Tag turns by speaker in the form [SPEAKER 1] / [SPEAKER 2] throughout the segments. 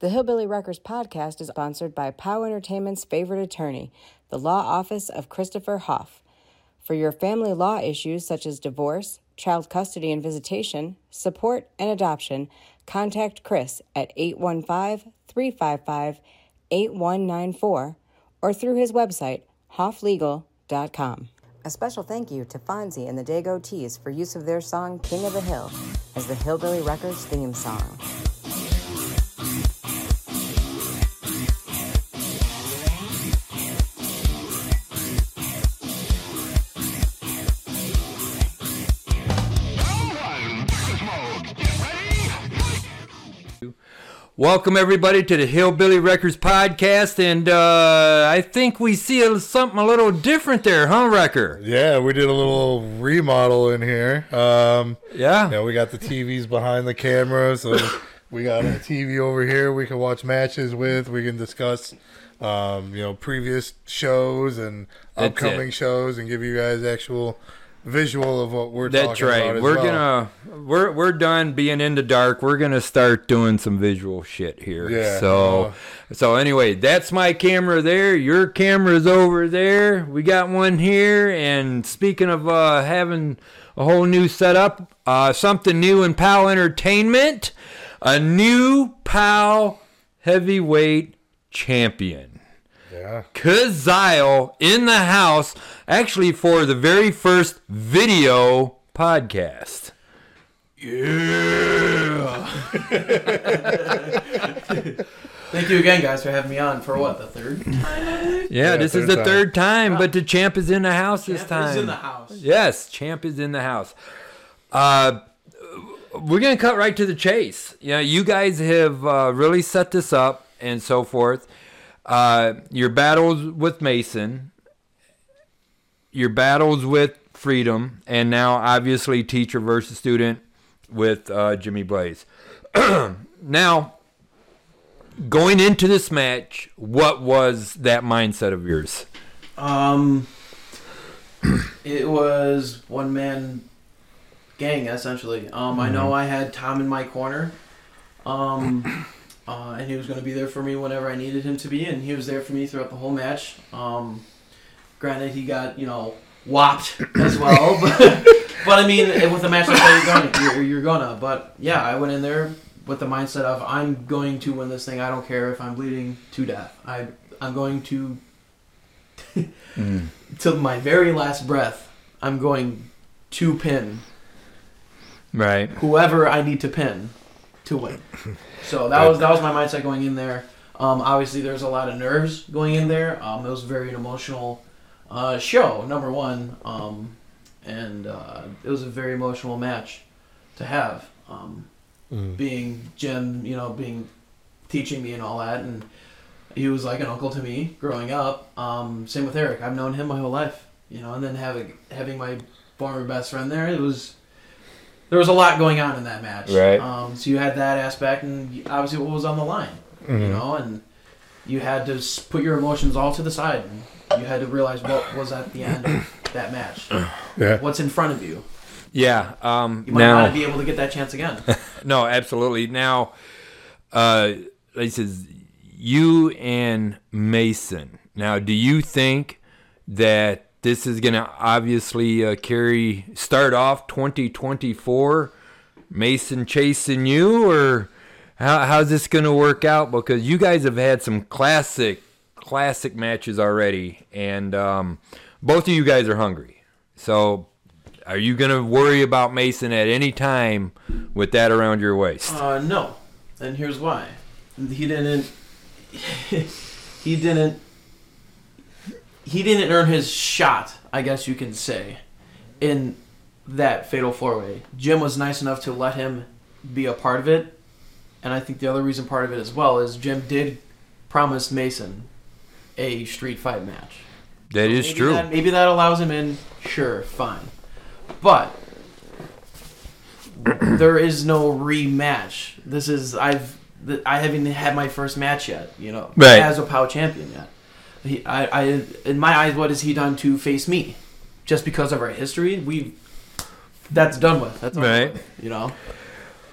[SPEAKER 1] The Hillbilly Wreckers podcast is sponsored by POWW Entertainment's favorite attorney, the Law Office of Christopher Haaff. For your family law issues such as divorce, child custody and visitation, support, and adoption, contact Chris at 815 355 8194 or through his website, haafflegal.com. A special thank you to Fonzie and the Dago Tees for use of their song King of the Hill as the Hillbilly Wreckers theme song.
[SPEAKER 2] Welcome everybody to the Hillbilly Wreckers podcast, and uh, I think we see a, something a little different there, huh, Wrecker?
[SPEAKER 3] Yeah, we did a little remodel in here. Um,
[SPEAKER 2] Yeah.
[SPEAKER 3] yeah, we got the TVs behind the camera, so we got a TV over here we can watch matches with. We can discuss, um, you know, previous shows and
[SPEAKER 2] That's
[SPEAKER 3] upcoming
[SPEAKER 2] it.
[SPEAKER 3] shows, and give you guys actual visual of what we're
[SPEAKER 2] That's
[SPEAKER 3] talking about.
[SPEAKER 2] right. We're
[SPEAKER 3] well.
[SPEAKER 2] gonna we're we're done being in the dark. We're gonna start doing some visual shit here.
[SPEAKER 3] Yeah,
[SPEAKER 2] So
[SPEAKER 3] uh,
[SPEAKER 2] so anyway, that's my camera there. Your camera's over there. We got one here. And speaking of uh, having a whole new setup, uh, something new in POWW Entertainment, a new POWW heavyweight champion.
[SPEAKER 3] Yeah.
[SPEAKER 2] Kyzyle in the house, actually for the very first video podcast. Yeah.
[SPEAKER 4] Thank you again, guys, for having me on for what the third time.
[SPEAKER 2] Yeah, this is the
[SPEAKER 3] time.
[SPEAKER 2] third time, but the champ is in the house this
[SPEAKER 4] Champ
[SPEAKER 2] time.
[SPEAKER 4] is in the house.
[SPEAKER 2] Yes, champ is in the house. Uh, we're gonna cut right to the chase. You know, you guys have uh, really set this up and so forth. Uh, your battles with Mason, your battles with Freedom, and now obviously teacher versus student with uh, Jimmy Blaze. now, going into this match, what was that mindset of yours?
[SPEAKER 4] Um, it was one man gang essentially. Um, I know I had Tom in my corner. Um, uh, and he was going to be there for me whenever I needed him to be, and he was there for me throughout the whole match. Um, granted, he got you know whopped as well, but but I mean, with a match like that, you're gonna you're, you're gonna. But yeah, I went in there with the mindset of I'm going to win this thing. I don't care if I'm bleeding to death. I I'm going to till my very last breath. I'm going to pin
[SPEAKER 2] Right.
[SPEAKER 4] whoever I need to pin to win. So that was that was my mindset going in there. Um, obviously, there's a lot of nerves going in there. Um, it was very an emotional uh, show, number one, um, and uh, it was a very emotional match to have. Um,
[SPEAKER 3] Mm.
[SPEAKER 4] Being Jim, you know, being teaching me and all that, and he was like an uncle to me growing up. Um, same with Eric. I've known him my whole life, you know, and then having having my former best friend there, it was there was a lot going on in that match.
[SPEAKER 2] Right.
[SPEAKER 4] Um, so you had that aspect, and obviously what was on the line, you
[SPEAKER 3] Mhm.
[SPEAKER 4] know, and you had to put your emotions all to the side, and you had to realize what was at the end of that match,
[SPEAKER 3] Yeah.
[SPEAKER 4] what's in front of you.
[SPEAKER 2] Yeah. Um,
[SPEAKER 4] You might
[SPEAKER 2] now,
[SPEAKER 4] not be able to get that chance again.
[SPEAKER 2] no, absolutely. Now, uh, I says, you and Mason. Now, do you think that this is going to obviously uh, carry start off 2024? Mason chasing you, or how, how's this going to work out? Because you guys have had some classic, classic matches already, and um, both of you guys are hungry. So, are you going to worry about Mason at any time with that around your waist?
[SPEAKER 4] Uh, no, and here's why. He didn't. he didn't. He didn't earn his shot, I guess you can say, in that fatal four way. Jim was nice enough to let him be a part of it, and I think the other reason part of it as well is Jim did promise Mason a street fight match.
[SPEAKER 2] that is
[SPEAKER 4] Maybe
[SPEAKER 2] true.
[SPEAKER 4] That, maybe that allows him in. Sure, fine. But there is no rematch. This is I've I haven't had my first match yet. You know,
[SPEAKER 2] Right.
[SPEAKER 4] as a POWW champion yet. He, I, I, in my eyes, what has he done to face me? Just because of our history, we, that's done with. That's over
[SPEAKER 2] Right.
[SPEAKER 4] with, you know, he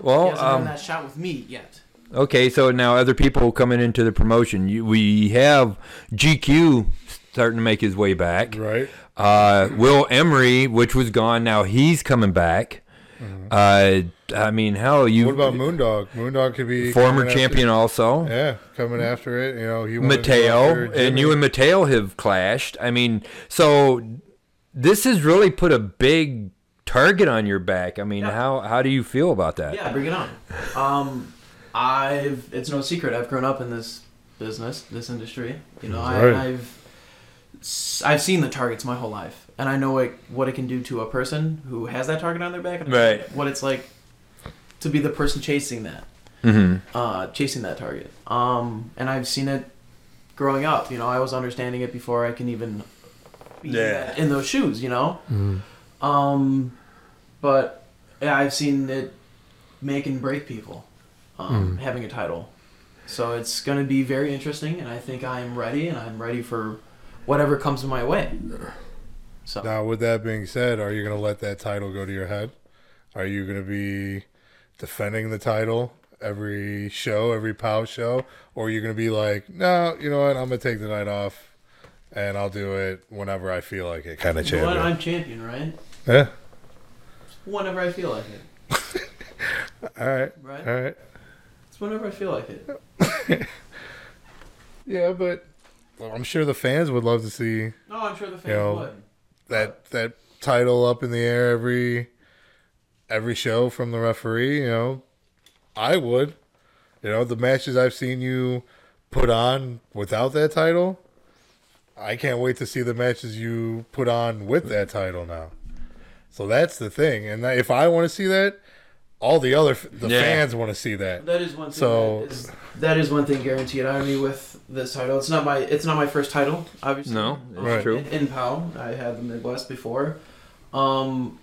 [SPEAKER 2] Well,
[SPEAKER 4] hasn't had
[SPEAKER 2] um,
[SPEAKER 4] that shot with me yet.
[SPEAKER 2] Okay, so now other people coming into the promotion. You, we have GQ starting to make his way back.
[SPEAKER 3] Right.
[SPEAKER 2] Uh, Will Emery, which was gone, now he's coming back. Uh, I mean, hell, you.
[SPEAKER 3] What about Moondog? Moondog could be
[SPEAKER 2] former
[SPEAKER 3] coming after-
[SPEAKER 2] champion also.
[SPEAKER 3] yeah, coming after it. You know, he wanted to go
[SPEAKER 2] Mateo and you and Mateo have clashed. I mean, so this has really put a big target on your back. I mean,
[SPEAKER 4] Yeah.
[SPEAKER 2] how how do you feel about that?
[SPEAKER 4] Yeah, bring it on. Um, I've it's no secret I've grown up in this business, this industry. You know, I,
[SPEAKER 3] Right.
[SPEAKER 4] I've s- I've seen the targets my whole life, and I know it, what it can do to a person who has that target on their back. and
[SPEAKER 2] Right.
[SPEAKER 4] What it's like to be the person chasing that,
[SPEAKER 2] hmm
[SPEAKER 4] uh, chasing that target. Um, and I've seen it growing up. You know, I was understanding it before I can even be
[SPEAKER 2] Yeah.
[SPEAKER 4] in those shoes. You know.
[SPEAKER 3] Mhm.
[SPEAKER 4] Um, but yeah, I've seen it make and break people um, having a title. So it's going to be very interesting, and I think I'm ready, and I'm ready for whatever comes my way. So
[SPEAKER 3] Now, with that being said, are you going to let that title go to your head? Are you going to be defending the title every show, every POWW show? Or you're going to be like, no, you know what? I'm going to take the night off and I'll do it whenever I feel like it, kind of
[SPEAKER 4] what? I'm champion, right?
[SPEAKER 3] Yeah.
[SPEAKER 4] Whenever I feel like it,
[SPEAKER 3] All right.
[SPEAKER 4] right?
[SPEAKER 3] All right.
[SPEAKER 4] It's whenever I feel like it.
[SPEAKER 3] Yeah, but well, I'm sure the fans would love to see
[SPEAKER 4] No, I'm sure the fans
[SPEAKER 3] You know,
[SPEAKER 4] would.
[SPEAKER 3] that that title up in the air every every show from the referee. You know, I would. You know, the matches I've seen you put on without that title, I can't wait to see the matches you put on with that title now. So that's the thing, and if I want to see that, all the other the
[SPEAKER 2] Yeah.
[SPEAKER 3] fans want to see that.
[SPEAKER 4] That is one thing.
[SPEAKER 3] So-
[SPEAKER 4] that, is, that is one thing guaranteed on me with this title. It's not my it's not my first title, obviously.
[SPEAKER 2] No, it's
[SPEAKER 3] Right.
[SPEAKER 2] true.
[SPEAKER 4] In, in POWW, I had the Midwest before. Um,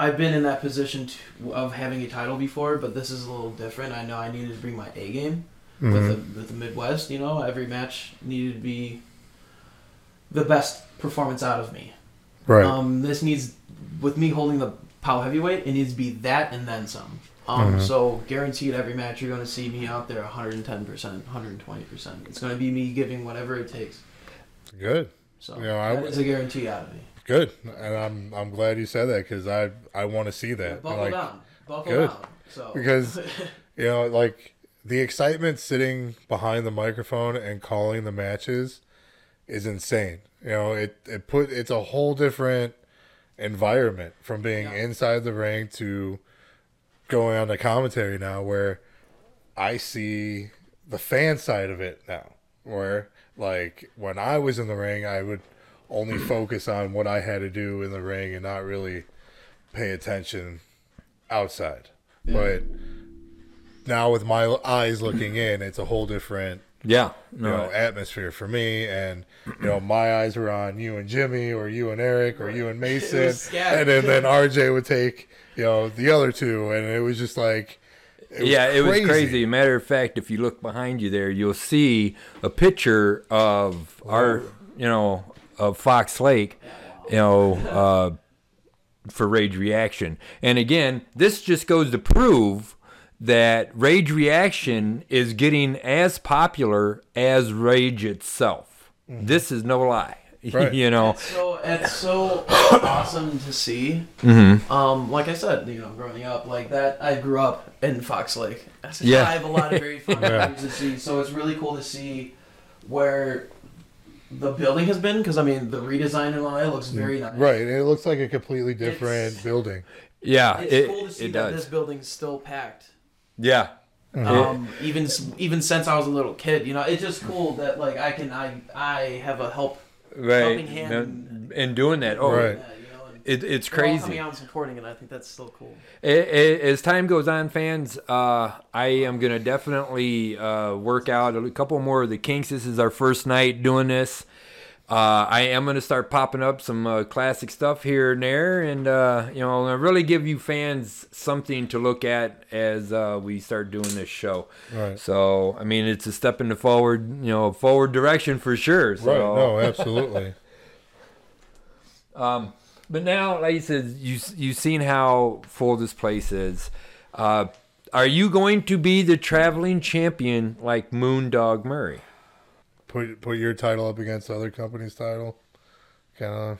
[SPEAKER 4] I've been in that position to, of having a title before, but this is a little different. I know I needed to bring my A game with
[SPEAKER 3] Mhm.
[SPEAKER 4] the with the Midwest. You know, every match needed to be the best performance out of me.
[SPEAKER 3] Right.
[SPEAKER 4] Um, this needs, with me holding the POWW heavyweight, it needs to be that and then some. Um,
[SPEAKER 3] Mhm.
[SPEAKER 4] So guaranteed every match you're going to see me out there 110%, 120%. It's going to be me giving whatever it takes.
[SPEAKER 3] Good.
[SPEAKER 4] So
[SPEAKER 3] Yeah, I
[SPEAKER 4] that
[SPEAKER 3] would-
[SPEAKER 4] is a guarantee out of me.
[SPEAKER 3] Good. And I'm I'm glad you said that because I I want to see that.
[SPEAKER 4] Buckle
[SPEAKER 3] Like,
[SPEAKER 4] down. Buckle
[SPEAKER 3] good.
[SPEAKER 4] down. So
[SPEAKER 3] Because- You know, like the excitement sitting behind the microphone and calling the matches is insane. You know, it it put it's a whole different environment from being
[SPEAKER 4] Yeah.
[SPEAKER 3] inside the ring to going on the commentary now where I see the fan side of it now. Where like when I was in the ring I would only focus on what I had to do in the ring and not really pay attention outside. But now with my eyes looking in, it's a whole different
[SPEAKER 2] Yeah.
[SPEAKER 3] you know atmosphere for me. And you know my eyes were on you and Jimmy, or you and Eric, or you and Mason,
[SPEAKER 4] was scattered.
[SPEAKER 3] and then then RJ would take you know the other two, and it was just like it was
[SPEAKER 2] yeah, it was crazy. Matter of fact, if you look behind you there, you'll see a picture of oh. our, you know, of Fox Lake, you know, uh, for Rage Reaction. And again, this just goes to prove that Rage Reaction is getting as popular as Rage itself. This is no lie.
[SPEAKER 3] Right.
[SPEAKER 2] you know,
[SPEAKER 4] It's so it's so awesome to see.
[SPEAKER 2] Mhm.
[SPEAKER 4] Um, like I said, you know, growing up like that, I grew up in Fox Lake. So
[SPEAKER 2] Yeah.
[SPEAKER 4] I have a lot of very fun
[SPEAKER 3] Yeah.
[SPEAKER 4] memories to see. So it's really cool to see where the building has been because I mean the redesign and all that looks very nice.
[SPEAKER 3] right. And it looks like a completely different
[SPEAKER 4] It's-
[SPEAKER 3] building.
[SPEAKER 2] yeah,
[SPEAKER 4] It's
[SPEAKER 2] it,
[SPEAKER 4] cool to see
[SPEAKER 2] it
[SPEAKER 4] that
[SPEAKER 2] does.
[SPEAKER 4] this building's still packed.
[SPEAKER 2] yeah.
[SPEAKER 4] Um, even even since I was a little kid, you know, it's just cool that like I can I I have a help
[SPEAKER 2] Right.
[SPEAKER 4] helping hand.
[SPEAKER 2] And doing that. Oh,
[SPEAKER 3] Right.
[SPEAKER 2] It, it's
[SPEAKER 4] they're all
[SPEAKER 2] crazy.
[SPEAKER 4] coming out and supporting it. I think that's so cool.
[SPEAKER 2] A- a- As time goes on, fans, uh, I am going to definitely uh, work out a couple more of the kinks. This is our first night doing this. Uh, I am going to start popping up some uh, classic stuff here and there, and uh, you know, I'm gonna really give you fans something to look at as uh, we start doing this show.
[SPEAKER 3] Right.
[SPEAKER 2] So, I mean, it's a step in the forward, you know, forward direction for sure. So,
[SPEAKER 3] Right. No, absolutely.
[SPEAKER 2] Um, but now, like you said, you you've seen how full this place is. Uh, Are you going to be the traveling champion like Moondog Murray?
[SPEAKER 3] Put put your title up against other company's title. Kind of,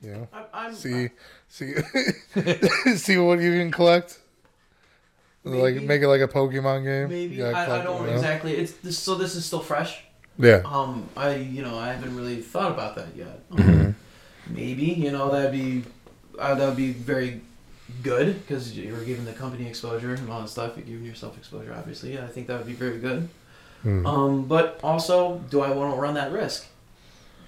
[SPEAKER 3] you know.
[SPEAKER 4] I, I'm,
[SPEAKER 3] See, see, see what you can collect. Like make it like a Pokemon game.
[SPEAKER 4] maybe
[SPEAKER 3] You gotta
[SPEAKER 4] I, I don't
[SPEAKER 3] you know?
[SPEAKER 4] exactly. It's this, so this is still fresh.
[SPEAKER 3] Yeah.
[SPEAKER 4] Um, I you know I haven't really thought about that yet. Um. Maybe you know that'd be uh, that would be very good because you're giving the company exposure and all that stuff. You're giving yourself exposure, obviously. Yeah, I think that would be very good.
[SPEAKER 3] Hmm.
[SPEAKER 4] Um, but also, do I want to run that risk?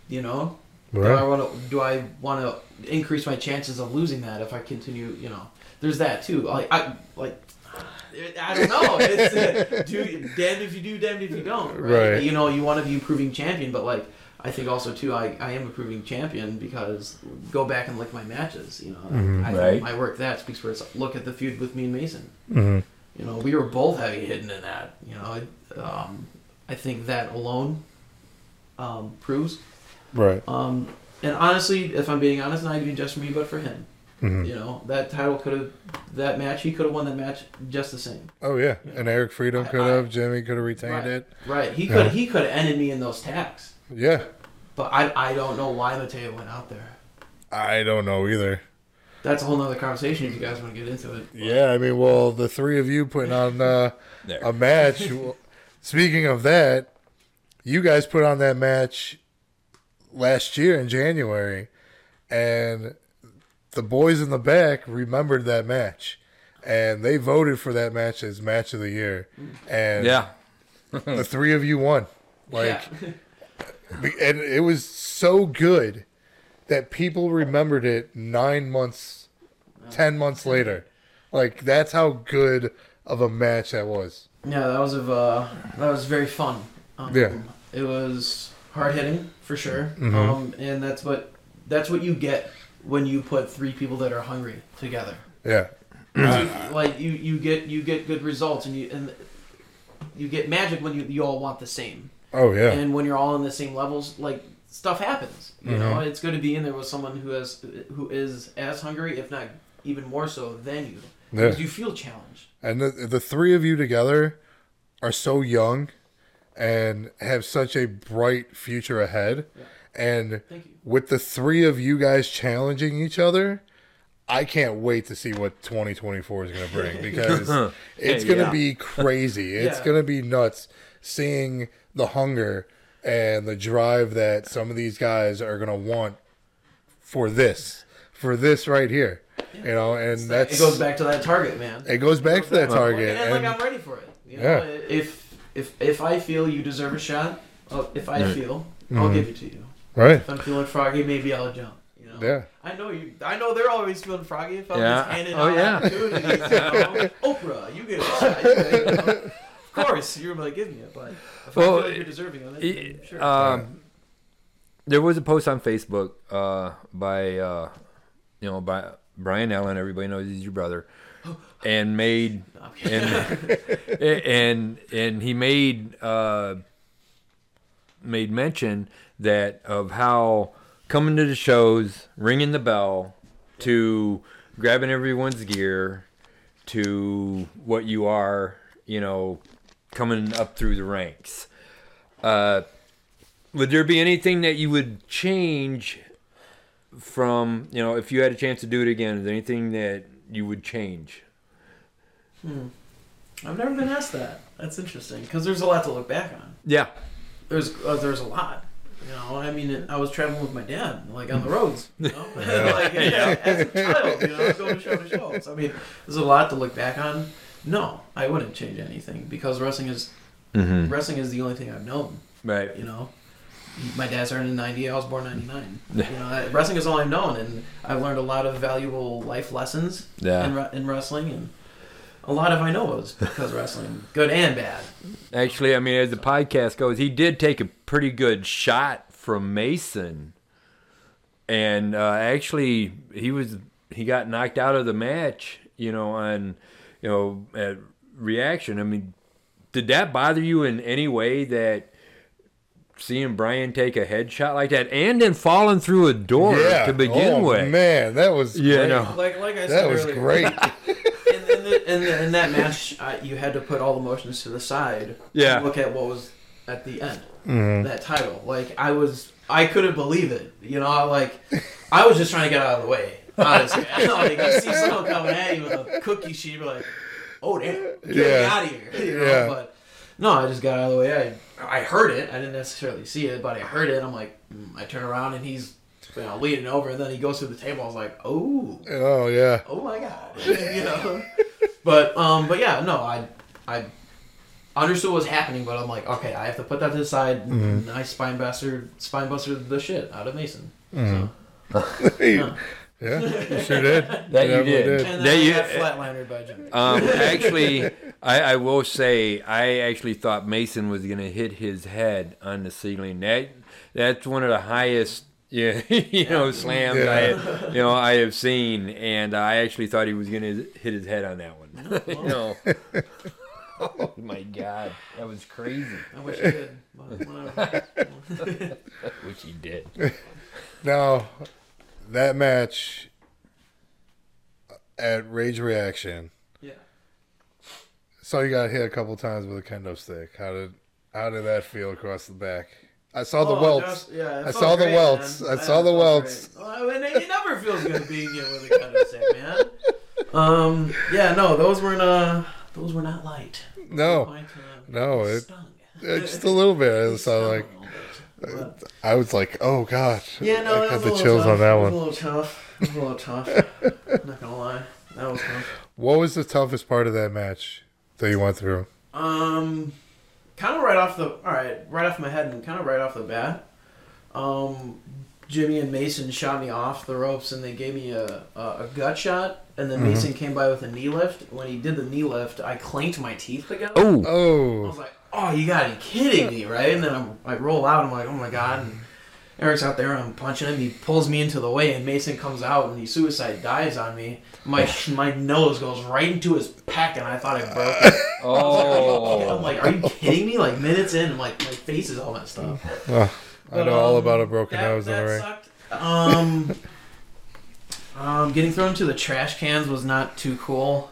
[SPEAKER 4] You know, do I want to do I want to increase my chances of losing that if I continue? You know, there's that too. Like I like. I don't know. It's uh, do damned if you do, damned if you don't. Right.
[SPEAKER 3] Right.
[SPEAKER 4] You know, you want to be a proving champion, but like I think also too, I, I am a proving champion because go back and look my matches. You know,
[SPEAKER 3] Mhm.
[SPEAKER 4] I,
[SPEAKER 2] Right.
[SPEAKER 4] my work that speaks for itself. Look at the feud with me and Mason.
[SPEAKER 3] Mhm.
[SPEAKER 4] You know, we were both heavy hidden in that. You know, it, um, I think that alone um, proves.
[SPEAKER 3] Right.
[SPEAKER 4] Um, and honestly, if I'm being honest, not even just for me, but for him.
[SPEAKER 3] Mhm.
[SPEAKER 4] You know, that title could have, that match, he could have won that match just the same.
[SPEAKER 3] Oh yeah, and Eric Freedom could have. Jimmy could have retained
[SPEAKER 4] Right.
[SPEAKER 3] it.
[SPEAKER 4] Right. He could
[SPEAKER 3] Yeah.
[SPEAKER 4] he could have ended me in those tags.
[SPEAKER 3] Yeah.
[SPEAKER 4] But I, I don't know why Mateo went out there.
[SPEAKER 3] I don't know either.
[SPEAKER 4] That's a whole nother conversation if you guys want to get into it.
[SPEAKER 3] Yeah, I mean, well, the three of you putting on uh, a match. well, Speaking of that, you guys put on that match last year in January, and the boys in the back remembered that match, and they voted for that match as match of the year, and
[SPEAKER 2] Yeah.
[SPEAKER 3] the three of you won. Like,
[SPEAKER 4] yeah.
[SPEAKER 3] And it was so good that people remembered it nine months, ten months later. Like that's how good of a match that was.
[SPEAKER 4] Yeah, that was of uh, that was very fun. Um,
[SPEAKER 3] Yeah.
[SPEAKER 4] it was hard hitting for sure.
[SPEAKER 3] Mhm.
[SPEAKER 4] Um, and that's what that's what you get when you put three people that are hungry together.
[SPEAKER 3] Yeah,
[SPEAKER 4] like you, you get you get good results, and you and you get magic when you you all want the same.
[SPEAKER 3] Oh yeah,
[SPEAKER 4] And when you're all on the same levels, like stuff happens. You
[SPEAKER 3] Mhm.
[SPEAKER 4] know, it's good to be in there with someone who has who is as hungry, if not even more so, than you.
[SPEAKER 3] yeah.
[SPEAKER 4] You feel challenged.
[SPEAKER 3] And the the three of you together are so young and have such a bright future ahead. Yeah. And
[SPEAKER 4] Thank you.
[SPEAKER 3] with the three of you guys challenging each other, I can't wait to see what 2024 is going to bring because it's going to
[SPEAKER 2] Yeah.
[SPEAKER 3] be crazy. It's
[SPEAKER 4] Yeah.
[SPEAKER 3] going to be nuts seeing the hunger and the drive that some of these guys are going to want for this, for this right here. You know, and that's
[SPEAKER 4] it goes back to that target, man.
[SPEAKER 3] it goes back to that
[SPEAKER 4] Like,
[SPEAKER 3] target.
[SPEAKER 4] and, like I'm ready for it. You know,
[SPEAKER 3] Yeah.
[SPEAKER 4] if if if I feel you deserve a shot, uh, if I
[SPEAKER 2] Right.
[SPEAKER 4] feel, I'll
[SPEAKER 3] Mhm.
[SPEAKER 4] give it to you.
[SPEAKER 3] right?
[SPEAKER 4] If I'm feeling froggy, maybe I'll jump. You know.
[SPEAKER 3] Yeah.
[SPEAKER 4] I know you. I know they're always feeling froggy. If I'm
[SPEAKER 2] Yeah.
[SPEAKER 4] just handing
[SPEAKER 2] Oh,
[SPEAKER 4] out
[SPEAKER 2] yeah.
[SPEAKER 4] opportunities, you know, Oprah, you get a shot. You get, you know. Of course, you're like, give me it, but if
[SPEAKER 2] Well,
[SPEAKER 4] I feel like you're deserving of it,
[SPEAKER 2] It-
[SPEAKER 4] sure.
[SPEAKER 2] um, there was a post on Facebook uh, by uh, you know by Brian Allen. Everybody knows he's your brother, and made
[SPEAKER 4] No, I'm kidding.
[SPEAKER 2] and and and he made uh, made mention that of how coming to the shows, ringing the bell, to grabbing everyone's gear, to what you are, you know, coming up through the ranks. Uh, would there be anything that you would change from, you know, if you had a chance to do it again? Is there anything that you would change?
[SPEAKER 4] Hmm. I've never been asked that. That's interesting because there's a lot to look back on.
[SPEAKER 2] Yeah.
[SPEAKER 4] There's uh, there's a lot. You know, I mean, I was traveling with my dad, like on the roads. You know, like you know, as a child, you know, going to show to show. So I mean, there's a lot to look back on. No, I wouldn't change anything because wrestling is
[SPEAKER 2] Mm-hmm.
[SPEAKER 4] wrestling is the only thing I've known.
[SPEAKER 2] Right.
[SPEAKER 4] You know, my dad started in '90. I was born in '99. You know, I- wrestling is all I've known, and I've learned a lot of valuable life lessons
[SPEAKER 2] Yeah.
[SPEAKER 4] in, in wrestling, and a lot of I know was because wrestling, good and bad.
[SPEAKER 2] Actually, I mean, as the podcast goes, he did take a pretty good shot from Mason, and uh, actually, he was he got knocked out of the match. You know, on you know at reaction. I mean, did that bother you in any way that? Seeing Brian take a headshot like that and then falling through a door
[SPEAKER 3] yeah.
[SPEAKER 2] to begin
[SPEAKER 3] oh,
[SPEAKER 2] with.
[SPEAKER 3] Man, that was
[SPEAKER 2] Yeah,
[SPEAKER 3] great.
[SPEAKER 2] no.
[SPEAKER 4] Like like I said
[SPEAKER 3] That was
[SPEAKER 4] earlier,
[SPEAKER 3] great.
[SPEAKER 4] and, and the, in, the, in that match, uh, you had to put all the motions to the side.
[SPEAKER 2] Yeah.
[SPEAKER 4] To look at what was at the end.
[SPEAKER 3] Mhm.
[SPEAKER 4] That title, like I was, I couldn't believe it. You know, like I was just trying to get out of the way. Honestly, I know like you see someone coming at you with a cookie sheet, you're like, oh damn, get me
[SPEAKER 3] Yeah.
[SPEAKER 4] out of here. You know?
[SPEAKER 3] Yeah.
[SPEAKER 4] But no, I just got out of the way. I I heard it. I didn't necessarily see it, but I heard it. I'm like, mm. I turn around and he's you know, leaning over, and then he goes through the table. I was like, oh,
[SPEAKER 3] Oh yeah.
[SPEAKER 4] oh my god, you know. But um, but yeah, no, I I understood what was happening, but I'm like, okay, I have to put that to the side. And I spine buster, spine buster the shit out of Mason. So,
[SPEAKER 3] yeah, you sure did.
[SPEAKER 2] That you
[SPEAKER 3] definitely
[SPEAKER 2] did.
[SPEAKER 4] and then
[SPEAKER 2] That
[SPEAKER 4] I
[SPEAKER 2] you-
[SPEAKER 4] got flatlined by Jimmy.
[SPEAKER 2] Um, actually, I, I will say I actually thought Mason was going to hit his head on the ceiling. That that's one of the highest, yeah, you know, slams I, you know, I have seen, and I actually thought he was going to hit his head on that one. you know. Oh my God, that was crazy.
[SPEAKER 4] I wish I did. But whatever.
[SPEAKER 2] Which he did.
[SPEAKER 3] Now, that match at Rage Reaction,
[SPEAKER 4] yeah.
[SPEAKER 3] saw you got hit a couple times with a kendo stick. How did how did that feel across the back? I saw the
[SPEAKER 4] Oh,
[SPEAKER 3] welts.
[SPEAKER 4] just- yeah,
[SPEAKER 3] I saw the welts.
[SPEAKER 4] man.
[SPEAKER 3] I saw
[SPEAKER 4] it
[SPEAKER 3] the welts.
[SPEAKER 4] great. Well, I mean, it never feels good being hit with a kendo stick, man. Um, yeah, no, those weren't uh, those were not light.
[SPEAKER 3] No,
[SPEAKER 4] uh,
[SPEAKER 3] no, it-
[SPEAKER 4] stung.
[SPEAKER 3] uh, just a little bit. I
[SPEAKER 4] It
[SPEAKER 3] saw like
[SPEAKER 4] a little bit. But-
[SPEAKER 3] I was like, oh god.
[SPEAKER 4] Yeah, no,
[SPEAKER 3] I
[SPEAKER 4] that
[SPEAKER 3] got
[SPEAKER 4] was
[SPEAKER 3] the
[SPEAKER 4] a
[SPEAKER 3] chills
[SPEAKER 4] tough.
[SPEAKER 3] on that
[SPEAKER 4] It was
[SPEAKER 3] one.
[SPEAKER 4] a little tough. It was a little tough. not gonna lie, that was tough.
[SPEAKER 3] What was the toughest part of that match that you went through?
[SPEAKER 4] Um, kind of right off the all right, right off my head, and kind of right off the bat. Um, Jimmy and Mason shot me off the ropes, and they gave me a a, a gut shot, and then Mason came by with a knee lift. When he did the knee lift, I clanked my teeth together. I
[SPEAKER 2] Oh,
[SPEAKER 3] Oh,
[SPEAKER 4] was like, "Oh, you gotta be kidding me, right?" And then I'm, I roll out. I'm like, "Oh my god!" And Eric's out there. and I'm punching him. He pulls me into the way, and Mason comes out and he suicide dives on me. My my nose goes right into his pec, and I thought I broke it.
[SPEAKER 2] Oh.
[SPEAKER 4] I'm like, are you kidding me? Like minutes in, I'm like, my face is all messed up.
[SPEAKER 3] oh, I know all about a broken
[SPEAKER 4] that,
[SPEAKER 3] nose in
[SPEAKER 4] that sucked. Um, um, getting thrown to the trash cans was not too cool.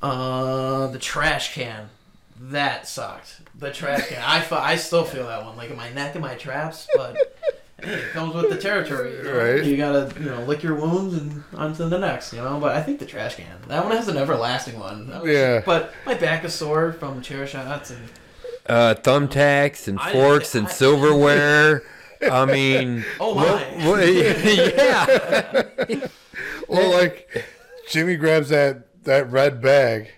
[SPEAKER 4] Uh, the trash can, that sucked. The trash can, I, I still feel that one, like in my neck and my traps, but. Hey, it comes with the territory. You, know?
[SPEAKER 3] Right.
[SPEAKER 4] you gotta, you know, lick your wounds and on to the next, you know. But I think the trash can, that one has an everlasting one. Was-
[SPEAKER 3] Yeah.
[SPEAKER 4] But my back is sore from chair shots and
[SPEAKER 2] uh, thumbtacks and
[SPEAKER 4] I-
[SPEAKER 2] forks and silverware. I mean,
[SPEAKER 4] oh my.
[SPEAKER 2] what- yeah,
[SPEAKER 3] Well, like Jimmy grabs that that red bag,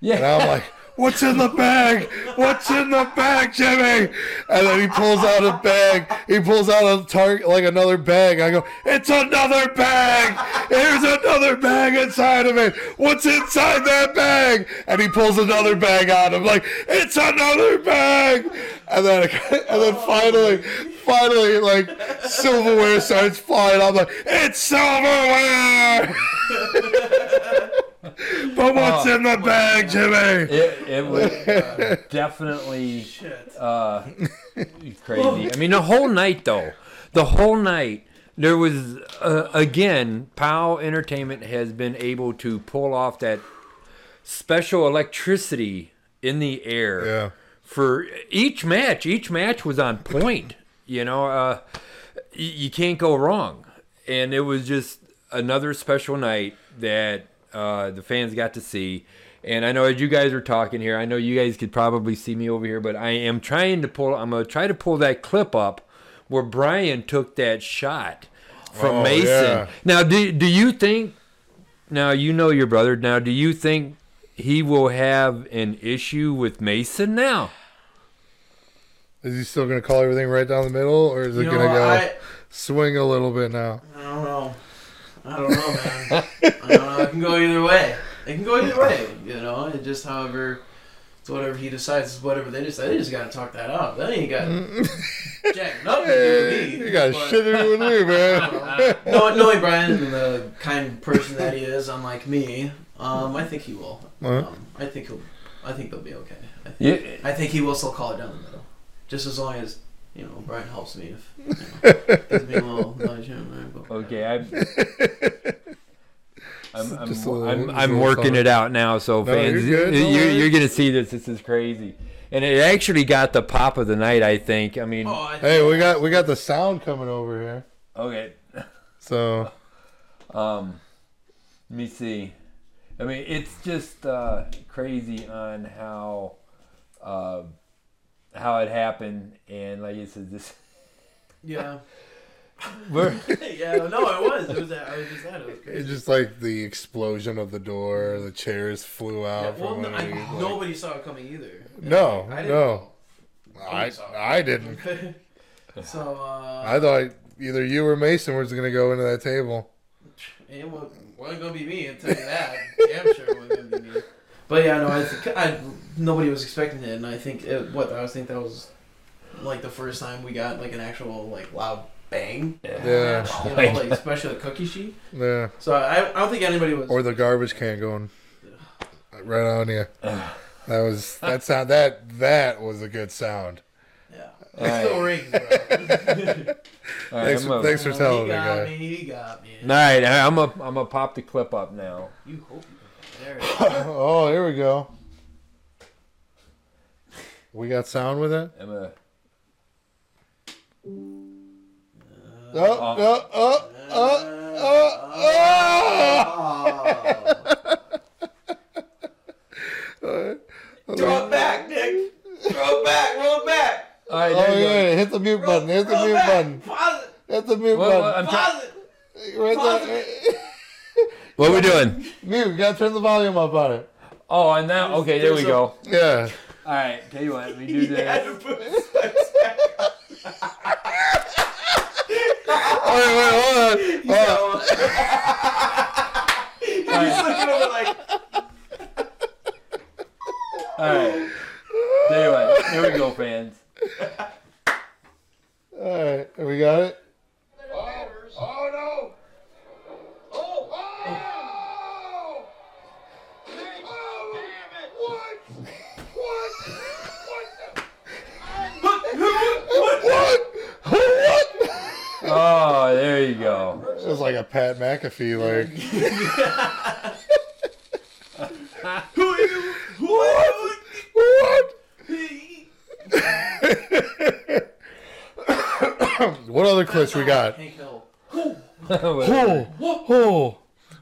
[SPEAKER 2] yeah, and.
[SPEAKER 3] I'm like, "What's in the bag? What's in the bag, Jimmy?" And then he pulls out a bag. He pulls out a target like another bag. I go, "It's another bag. Here's another bag inside of it. What's inside that bag?" And he pulls another bag out. I'm like, "It's another bag." And then and then finally, finally, like silverware starts flying. I'm like, "It's silverware." But what's in the bag, Jimmy?
[SPEAKER 2] It, it was uh, definitely
[SPEAKER 4] Shit.
[SPEAKER 2] uh, crazy. I mean, the whole night, though, the whole night, there was, uh, again, POWW Entertainment has been able to pull off that special electricity in the air
[SPEAKER 3] Yeah.
[SPEAKER 2] for each match. Each match was on point. You know, uh, y- you can't go wrong. And it was just another special night that uh, the fans got to see. And I know as you guys are talking here, I know you guys could probably see me over here, but I am trying to pull. I'm gonna try to pull that clip up where Brian took that shot from
[SPEAKER 3] Oh,
[SPEAKER 2] Mason.
[SPEAKER 3] yeah.
[SPEAKER 2] Now, do do you think? Now you know your brother. Now, do you think he will have an issue with Mason now?
[SPEAKER 3] Is he still gonna call everything right down the middle, or is it
[SPEAKER 4] You know,
[SPEAKER 3] gonna go
[SPEAKER 4] I,
[SPEAKER 3] swing a little bit now?
[SPEAKER 4] I don't know. I don't know, man. I don't know. It can go either way. It can go either way. You know, it just however, it's whatever he decides is whatever they decide. They just got to talk that out. Then you got Jack nothing to do with me.
[SPEAKER 3] you got
[SPEAKER 4] but-
[SPEAKER 3] shit to do with me, man.
[SPEAKER 4] Uh, knowing, knowing Brian and the kind person that he is, unlike me, um, I think he will.
[SPEAKER 3] Huh?
[SPEAKER 4] Um, I think he'll. I think they'll be okay. I think,
[SPEAKER 2] Yeah.
[SPEAKER 4] I think he will still call it down the middle, just as long as you know Brian helps me. If you know, gives me a little nudge here and
[SPEAKER 2] Okay, I I'm, I'm,
[SPEAKER 3] Just a little-
[SPEAKER 2] I'm,
[SPEAKER 3] just a
[SPEAKER 2] I'm working
[SPEAKER 3] thought.
[SPEAKER 2] it out now, so
[SPEAKER 3] No,
[SPEAKER 2] fans,
[SPEAKER 3] you're good,
[SPEAKER 2] you're, you're gonna see this. This is crazy, and it actually got the pop of the night. I think. I mean,
[SPEAKER 4] Oh, I
[SPEAKER 3] Hey, we got we got the sound coming over here.
[SPEAKER 2] okay.
[SPEAKER 3] So
[SPEAKER 2] Um, let me see. I mean, it's just uh, crazy on how uh, how it happened, and like I said, this.
[SPEAKER 4] yeah.
[SPEAKER 2] We're,
[SPEAKER 4] yeah, no, it was. It was. I was just that. It was crazy.
[SPEAKER 3] it's just like the explosion of the door, the chairs flew out
[SPEAKER 4] Yeah,
[SPEAKER 3] from
[SPEAKER 4] well, no, I,
[SPEAKER 3] like-
[SPEAKER 4] nobody saw it coming either.
[SPEAKER 3] no,
[SPEAKER 4] I didn't
[SPEAKER 3] no, I
[SPEAKER 4] Nobody saw it.
[SPEAKER 3] I didn't.
[SPEAKER 4] so uh,
[SPEAKER 3] I thought either you or Mason was gonna go into that table.
[SPEAKER 4] it wa- wasn't gonna be me. I'll tell you that. Damn sure it wasn't gonna be me. But yeah, no, I, think I nobody was expecting it, and I think it, what I was think that was like the first time we got like an actual like loud bang.
[SPEAKER 3] Yeah.
[SPEAKER 4] You know, like especially the cookie sheet.
[SPEAKER 3] Yeah,
[SPEAKER 4] So I, I don't think anybody was.
[SPEAKER 3] or the garbage can going right on you. That was that sound that that was a good sound.
[SPEAKER 4] yeah. It
[SPEAKER 2] Alright.
[SPEAKER 4] still rings, bro.
[SPEAKER 2] all right,
[SPEAKER 3] Thanks, for,
[SPEAKER 2] a-
[SPEAKER 3] thanks for telling
[SPEAKER 4] he
[SPEAKER 3] me,
[SPEAKER 4] got me. He got me.
[SPEAKER 2] All right, I'm a, I'm gonna pop the clip up now.
[SPEAKER 4] You hope you. There
[SPEAKER 3] oh, here we go. We got sound with it.
[SPEAKER 2] I'm a, uh, uh,
[SPEAKER 3] Oh, uh, oh, oh, oh, oh, oh.
[SPEAKER 4] Throw it back, Nick. Throw it back. Roll it back.
[SPEAKER 2] all right,
[SPEAKER 3] Oh
[SPEAKER 2] there you go.
[SPEAKER 3] yeah, hit the mute button. Hit the mute
[SPEAKER 4] back.
[SPEAKER 3] button.
[SPEAKER 4] Pause it.
[SPEAKER 3] Hit the mute
[SPEAKER 2] What, what,
[SPEAKER 3] button.
[SPEAKER 2] I'm try-
[SPEAKER 4] Pause it.
[SPEAKER 3] Right
[SPEAKER 4] pause
[SPEAKER 3] there.
[SPEAKER 2] what we doing?
[SPEAKER 3] Mute. You gotta turn the volume up on it.
[SPEAKER 2] Oh, and now, okay, there we
[SPEAKER 4] There's
[SPEAKER 2] go.
[SPEAKER 3] Yeah.
[SPEAKER 2] All right, tell you what, let me do
[SPEAKER 4] He had
[SPEAKER 2] this.
[SPEAKER 4] to put his specs back on.
[SPEAKER 3] Wait, wait, hold on. Hold on.
[SPEAKER 4] He's looking over like.
[SPEAKER 2] All right, tell you what, here we go, fans.
[SPEAKER 3] All right, we got it.
[SPEAKER 5] Oh, oh no! Oh! Oh! Oh! Damn it! What? What? What?
[SPEAKER 3] What? What?
[SPEAKER 2] Oh, there you go.
[SPEAKER 3] It was like a Pat McAfee, like.
[SPEAKER 4] Who are you? Who are you?
[SPEAKER 3] What? What other clips we got?
[SPEAKER 4] Hank Hill.
[SPEAKER 3] Oh, oh.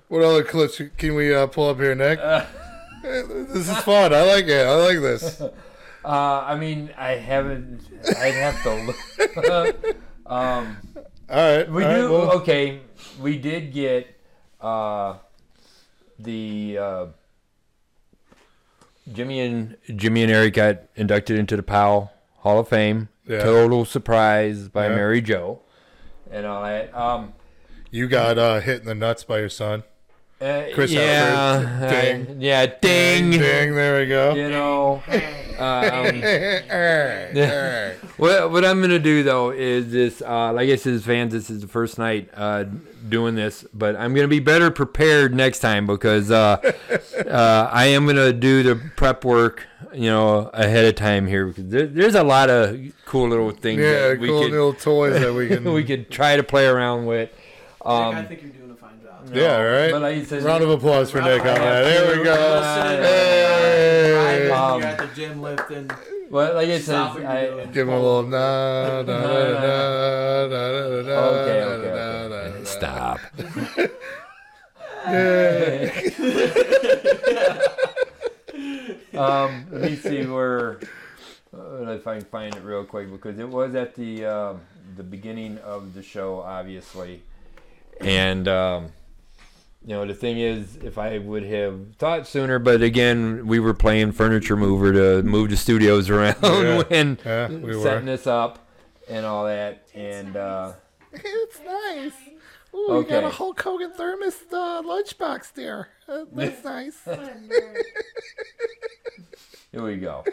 [SPEAKER 3] What other clips can we uh, pull up here, Nick? this is fun. I like it. I like this.
[SPEAKER 2] Uh, I mean, I haven't. I'd have to look. um,
[SPEAKER 3] All right.
[SPEAKER 2] we
[SPEAKER 3] all right,
[SPEAKER 2] do.
[SPEAKER 3] well,
[SPEAKER 2] okay, we did get uh, the uh, Jimmy and Jimmy and Eric got inducted into the POWW Hall of Fame.
[SPEAKER 3] Yeah.
[SPEAKER 2] Total surprise by
[SPEAKER 3] Yeah.
[SPEAKER 2] Mary Jo, and all that. Um,
[SPEAKER 3] You got uh, hit in the nuts by your son.
[SPEAKER 2] uh,
[SPEAKER 3] Chris
[SPEAKER 2] yeah. I-
[SPEAKER 3] Ding.
[SPEAKER 2] yeah, ding.
[SPEAKER 3] Ding, there we go.
[SPEAKER 2] You know. Um. What what I'm gonna do though is this. Uh, like I said, fans, this is the first night uh, doing this, but I'm gonna be better prepared next time because uh, uh, I am gonna do the prep work, you know, ahead of time here because there, there's a lot of cool little things
[SPEAKER 3] Yeah,
[SPEAKER 2] that we
[SPEAKER 3] cool
[SPEAKER 2] could
[SPEAKER 3] little toys that we can.
[SPEAKER 2] we could try to play around with.
[SPEAKER 4] Nick, I
[SPEAKER 2] Um,
[SPEAKER 4] think you're doing a fine job.
[SPEAKER 3] yeah, right.
[SPEAKER 2] but like I said,
[SPEAKER 3] Round of applause for Nick on that. There we go. Hey.
[SPEAKER 4] Hey.
[SPEAKER 2] Um,
[SPEAKER 4] You're at the gym lifting.
[SPEAKER 2] well, like I said,
[SPEAKER 4] Stop what you're
[SPEAKER 2] I.
[SPEAKER 3] Give him a little na na na na na na na.
[SPEAKER 2] okay,
[SPEAKER 3] na,
[SPEAKER 2] okay,
[SPEAKER 3] na,
[SPEAKER 2] okay.
[SPEAKER 3] na, na.
[SPEAKER 2] Stop. um, let me see where uh, if I can find it real quick because it was at the um, the beginning of the show, obviously, and um, you know the thing is, if I would have thought sooner, but again, we were playing furniture mover to move the studios around
[SPEAKER 3] Yeah.
[SPEAKER 2] when
[SPEAKER 3] Yeah, we were.
[SPEAKER 2] setting this up and all that, and. Uh,
[SPEAKER 3] It's nice. Ooh,
[SPEAKER 2] you got a Okay.
[SPEAKER 3] Hulk Hogan thermos uh, lunchbox there. Uh, that's nice.
[SPEAKER 2] Here we go.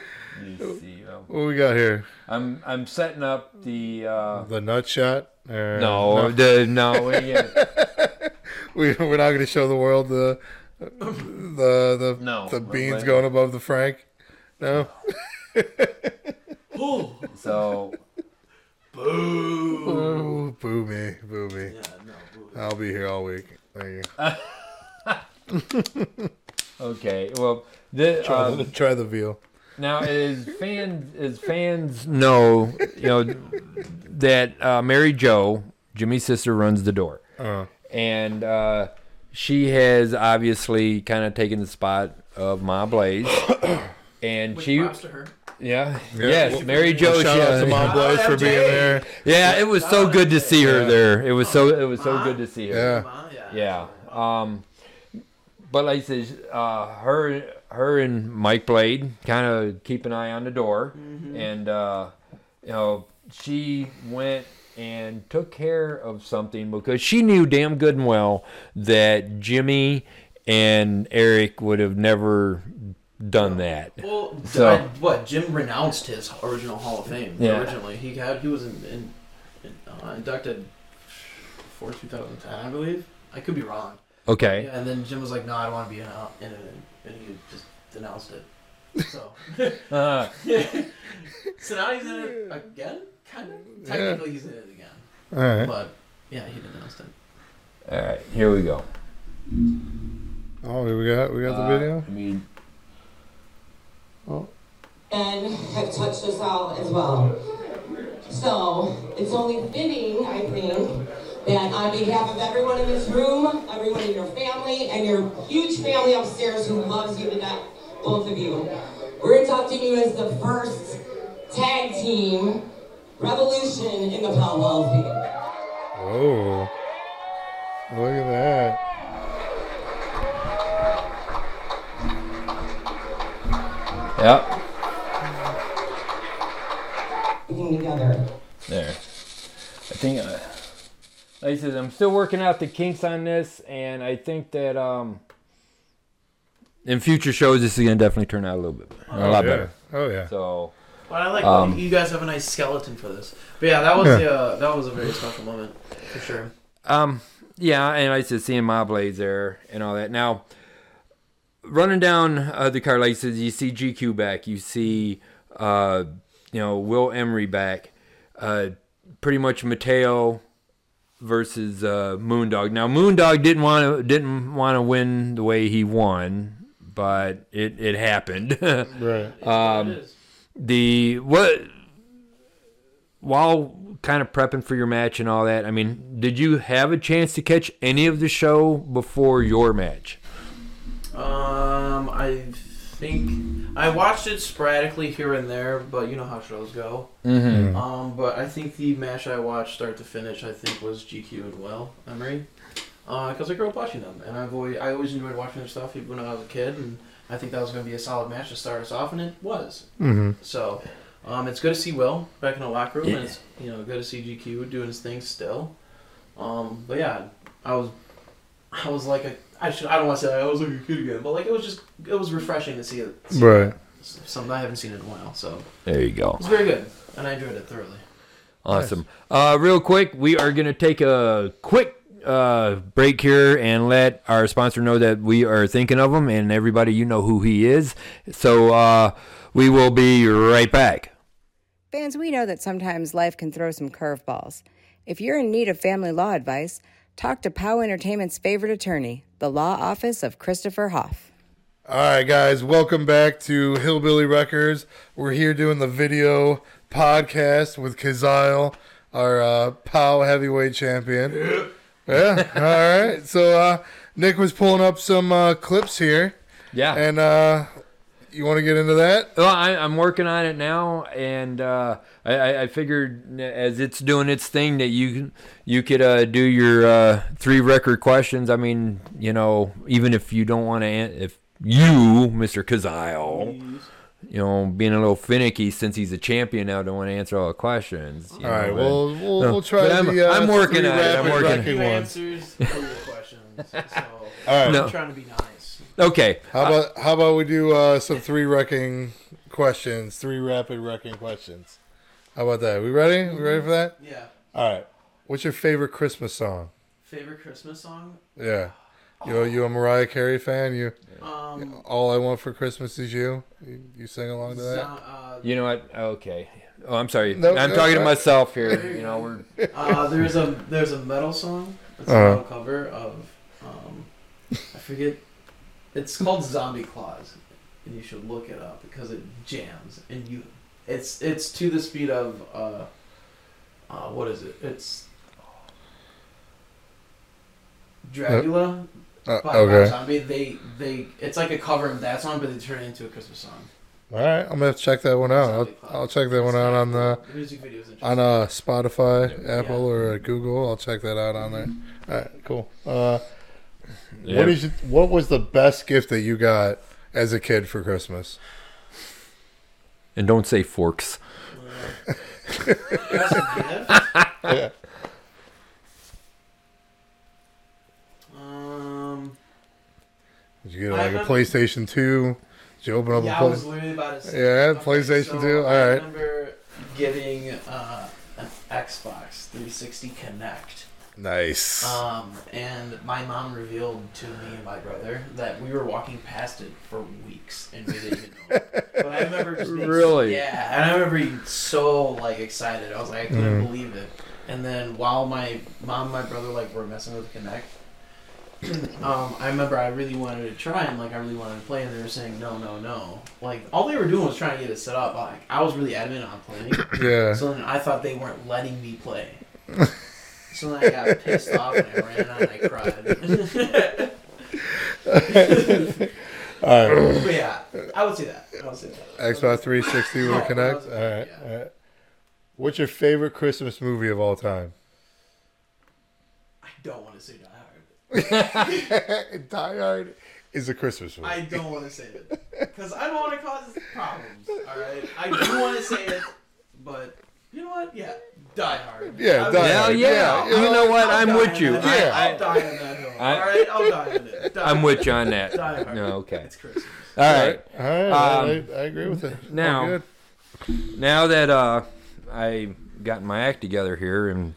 [SPEAKER 2] You see, um,
[SPEAKER 3] What we got here?
[SPEAKER 2] I'm I'm setting up the uh,
[SPEAKER 3] The nut shot? Uh,
[SPEAKER 2] no the no we get-
[SPEAKER 3] We, we're not going to show the world the the the,
[SPEAKER 2] No,
[SPEAKER 3] the beans
[SPEAKER 2] but-
[SPEAKER 3] going above the Frank. No.
[SPEAKER 2] so
[SPEAKER 4] Boo.
[SPEAKER 3] Ooh, boo me, boo me.
[SPEAKER 4] Yeah, no, boo.
[SPEAKER 3] I'll be here all week. Thank you.
[SPEAKER 2] Okay, well, the,
[SPEAKER 3] Try,
[SPEAKER 2] um,
[SPEAKER 3] the, try the veal.
[SPEAKER 2] Now, as fans, as fans know, you know that uh, Mary Jo, Jimmy's sister, runs the door,
[SPEAKER 3] Uh,
[SPEAKER 2] and uh, she has obviously kind of taken the spot of Ma Blaze, and
[SPEAKER 4] Which
[SPEAKER 2] she,
[SPEAKER 4] props to her.
[SPEAKER 2] yeah,
[SPEAKER 3] Yeah.
[SPEAKER 2] yes,
[SPEAKER 3] Well,
[SPEAKER 2] Mary Jo,
[SPEAKER 3] Shout
[SPEAKER 2] she,
[SPEAKER 3] out to
[SPEAKER 2] uh,
[SPEAKER 3] Mom Blaze for being there.
[SPEAKER 2] yeah, it was so good to see her there. It was so, it was so good to see her.
[SPEAKER 3] Yeah.
[SPEAKER 4] Yeah.
[SPEAKER 2] Yeah. Um, but like I said, uh, her, her and Mike Blade kind of keep an eye on the door, and uh, you know she went and took care of something because she knew damn good and well that Jimmy and Eric would have never done that.
[SPEAKER 4] Well,
[SPEAKER 2] So-
[SPEAKER 4] I, what Jim renounced his original Hall of Fame.
[SPEAKER 2] Yeah.
[SPEAKER 4] Originally, he had he was in, in, in, uh, inducted for 2010, I believe. I could be wrong.
[SPEAKER 2] Okay.
[SPEAKER 4] Yeah, and then Jim was like, "No, I don't want to be in, in it," and he just denounced it. So,
[SPEAKER 2] Uh,
[SPEAKER 4] so now he's in it again. Kind of. Technically, he's in it again,
[SPEAKER 3] All right.
[SPEAKER 4] but yeah, he denounced it.
[SPEAKER 2] all right, here we go.
[SPEAKER 3] Oh, here we got we got the
[SPEAKER 2] Uh,
[SPEAKER 3] video.
[SPEAKER 2] I mean, oh.
[SPEAKER 6] and have touched us all as well. So it's only fitting, I think, that on behalf of everyone in this room, everyone in your family, and your huge family upstairs who loves you to death, both of you, we're inducting you as the first tag team revolution in the POWW Hall of Fame.
[SPEAKER 3] Oh, look at that.
[SPEAKER 2] yep.
[SPEAKER 6] Working together.
[SPEAKER 2] There. I think, uh, like I said, I'm still working out the kinks on this, and I think that um, in future shows, this is gonna definitely turn out a little bit, a lot
[SPEAKER 3] yeah.
[SPEAKER 2] better.
[SPEAKER 3] Oh yeah.
[SPEAKER 2] So,
[SPEAKER 4] But I like
[SPEAKER 2] Um,
[SPEAKER 4] you guys have a nice skeleton for this. But yeah, that was
[SPEAKER 3] Yeah.
[SPEAKER 4] the, uh, that was a very special moment for sure.
[SPEAKER 2] um, yeah, and like I said, seeing my blades there and all that. Now, running down uh, the car, like I said, you see GQ back, you see, uh, you know, Will Emery back, uh, pretty much Mateo versus uh, Moondog. Now, Moondog didn't want to didn't want to win the way he won, but it it happened.
[SPEAKER 3] Right.
[SPEAKER 2] Um,
[SPEAKER 4] it is.
[SPEAKER 2] The what while kind of prepping for your match and all that i mean did you have a chance to catch any of the show before your match
[SPEAKER 4] Um, I think I watched it sporadically here and there, but you know how shows go.
[SPEAKER 2] mm-hmm.
[SPEAKER 4] Um, but I think the match I watched start to finish, I think was GQ and Will Emery, because I grew up watching them, and I've always I always enjoyed watching their stuff even when I was a kid, and I think that was going to be a solid match to start us off, and it was.
[SPEAKER 3] Mm-hmm.
[SPEAKER 4] So, um, it's good to see Will back in the locker room, and it's you know good to see GQ doing his thing still. Um, but yeah, I was, I was like a, I should I don't want to say like I was like a kid again, but like it was just it was refreshing to see it. see
[SPEAKER 3] Right.
[SPEAKER 4] Something I haven't seen in a while, so
[SPEAKER 2] there you go
[SPEAKER 4] it was very good, and I enjoyed it thoroughly.
[SPEAKER 2] awesome uh, real quick we are going to take a quick uh, break here and let our sponsor know that we are thinking of him and everybody you know who he is so uh, we will be right back
[SPEAKER 1] Fans, we know that sometimes life can throw some curveballs. If you're in need of family law advice, talk to POWW Entertainment's favorite attorney, the law office of Christopher Haaff.
[SPEAKER 3] All right, guys, welcome back to Hillbilly Wreckers. We're here doing the video podcast with Kyzyle, our uh, POWW heavyweight champion. Yeah. All right. So uh, Nick was pulling up some uh, clips here,
[SPEAKER 2] yeah
[SPEAKER 3] and uh, you want to get into that?
[SPEAKER 2] Well, I, I'm working on it now, and uh, I, I- I figured as it's doing its thing that you you could uh, do your uh, three record questions. I mean, you know, even if you don't want to, if you, Mister Kyzyle, you know, being a little finicky since he's a champion now, don't want to answer all the questions. you
[SPEAKER 3] All right.
[SPEAKER 2] know,
[SPEAKER 3] Well, we'll,
[SPEAKER 2] No,
[SPEAKER 3] we'll try
[SPEAKER 2] but I'm-
[SPEAKER 3] the. Uh,
[SPEAKER 2] I'm working
[SPEAKER 3] three
[SPEAKER 2] on it, I'm
[SPEAKER 3] rapid
[SPEAKER 2] working-
[SPEAKER 3] wrecking
[SPEAKER 4] Few
[SPEAKER 3] ones.
[SPEAKER 4] answers for your questions. So
[SPEAKER 3] All right.
[SPEAKER 2] No.
[SPEAKER 4] I'm trying to be nice.
[SPEAKER 2] okay.
[SPEAKER 3] How about how about we do uh, some three wrecking questions, three rapid wrecking questions. How about that? We ready? We ready for that?
[SPEAKER 4] Yeah.
[SPEAKER 3] All right. What's your favorite Christmas song?
[SPEAKER 4] Favorite Christmas song?
[SPEAKER 3] Yeah. You you a Mariah Carey fan? You
[SPEAKER 4] Um,
[SPEAKER 3] all I want for Christmas is you. You, you sing along to that?
[SPEAKER 4] uh,
[SPEAKER 2] You know what? Okay. Oh, I'm sorry.
[SPEAKER 3] No,
[SPEAKER 2] I'm
[SPEAKER 3] no,
[SPEAKER 2] talking to myself here. You know, we're
[SPEAKER 4] uh, there's a there's a metal song. It's a
[SPEAKER 3] Uh-huh.
[SPEAKER 4] metal cover of um, I forget. It's called Zombie Claws. and you should look it up because it jams and you it's it's to the speed of uh uh what is it it's Dracula
[SPEAKER 3] Uh,
[SPEAKER 4] by Rob
[SPEAKER 3] okay.
[SPEAKER 4] Zombie. They they it's like a cover of that song, but they turn it into a Christmas song.
[SPEAKER 3] All right, I'm gonna check that one out. I'll, I'll check that one out on the
[SPEAKER 4] The music video is
[SPEAKER 3] on uh Spotify, Apple, or uh, Google. I'll check that out on there. All right, cool. Uh,
[SPEAKER 2] Yeah.
[SPEAKER 3] What is it, what was the best gift that you got as a kid for Christmas?
[SPEAKER 2] And don't say forks.
[SPEAKER 4] Best gift?
[SPEAKER 3] Yeah. Did you get
[SPEAKER 4] I
[SPEAKER 3] like a PlayStation Two? Did you open up
[SPEAKER 4] yeah,
[SPEAKER 3] a
[SPEAKER 4] I was literally about to say.
[SPEAKER 3] Yeah,
[SPEAKER 4] okay,
[SPEAKER 3] PlayStation
[SPEAKER 4] so
[SPEAKER 3] 2,
[SPEAKER 4] I
[SPEAKER 3] alright.
[SPEAKER 4] remember getting uh, an Xbox 360 Kinect.
[SPEAKER 3] Nice.
[SPEAKER 4] Um, and my mom revealed to me and my brother that we were walking past it for weeks and we didn't even know. it. but I remember just being
[SPEAKER 2] Really?
[SPEAKER 4] yeah, and I remember being so like excited. I was like, I couldn't
[SPEAKER 3] Mhm.
[SPEAKER 4] believe it. And then while my mom and my brother like were messing with Kinect, um, I remember I really wanted to try and like I really wanted to play, and they were saying no, no, no. Like all they were doing was trying to get it set up. Like I was really adamant on playing.
[SPEAKER 3] yeah.
[SPEAKER 4] So then I thought they weren't letting me play. So then I got pissed off and I ran out and I cried.
[SPEAKER 3] All right.
[SPEAKER 4] but yeah, I would say that. I would say that.
[SPEAKER 3] Xbox 360 with
[SPEAKER 4] Oh,
[SPEAKER 3] a
[SPEAKER 4] Kinect.
[SPEAKER 3] All right.
[SPEAKER 4] yeah.
[SPEAKER 3] All right. What's your favorite Christmas movie of all time?
[SPEAKER 4] I don't want to say Hard.
[SPEAKER 3] Die Hard is a Christmas movie.
[SPEAKER 4] I don't want to say it because I don't want to cause problems. All right, I do want to say it, but you know what? Yeah, Die Hard.
[SPEAKER 3] Yeah,
[SPEAKER 4] I'll-
[SPEAKER 3] Die
[SPEAKER 2] Hell
[SPEAKER 3] Hard.
[SPEAKER 2] yeah.
[SPEAKER 3] Yeah,
[SPEAKER 2] You know what?
[SPEAKER 4] I'll
[SPEAKER 2] I'm
[SPEAKER 4] die
[SPEAKER 2] with
[SPEAKER 4] on
[SPEAKER 2] you.
[SPEAKER 4] that
[SPEAKER 2] I-
[SPEAKER 4] hill.
[SPEAKER 2] I-
[SPEAKER 4] I'll die on that hill.
[SPEAKER 2] I-
[SPEAKER 4] All right, I'll die on it. Die
[SPEAKER 2] I'm with you on that.
[SPEAKER 4] Die Hard.
[SPEAKER 2] No, okay.
[SPEAKER 4] It's Christmas.
[SPEAKER 2] All right.
[SPEAKER 3] All right.
[SPEAKER 2] Um,
[SPEAKER 3] I, I agree with it. All
[SPEAKER 2] now-
[SPEAKER 3] good.
[SPEAKER 2] Now that uh, I got my act together here and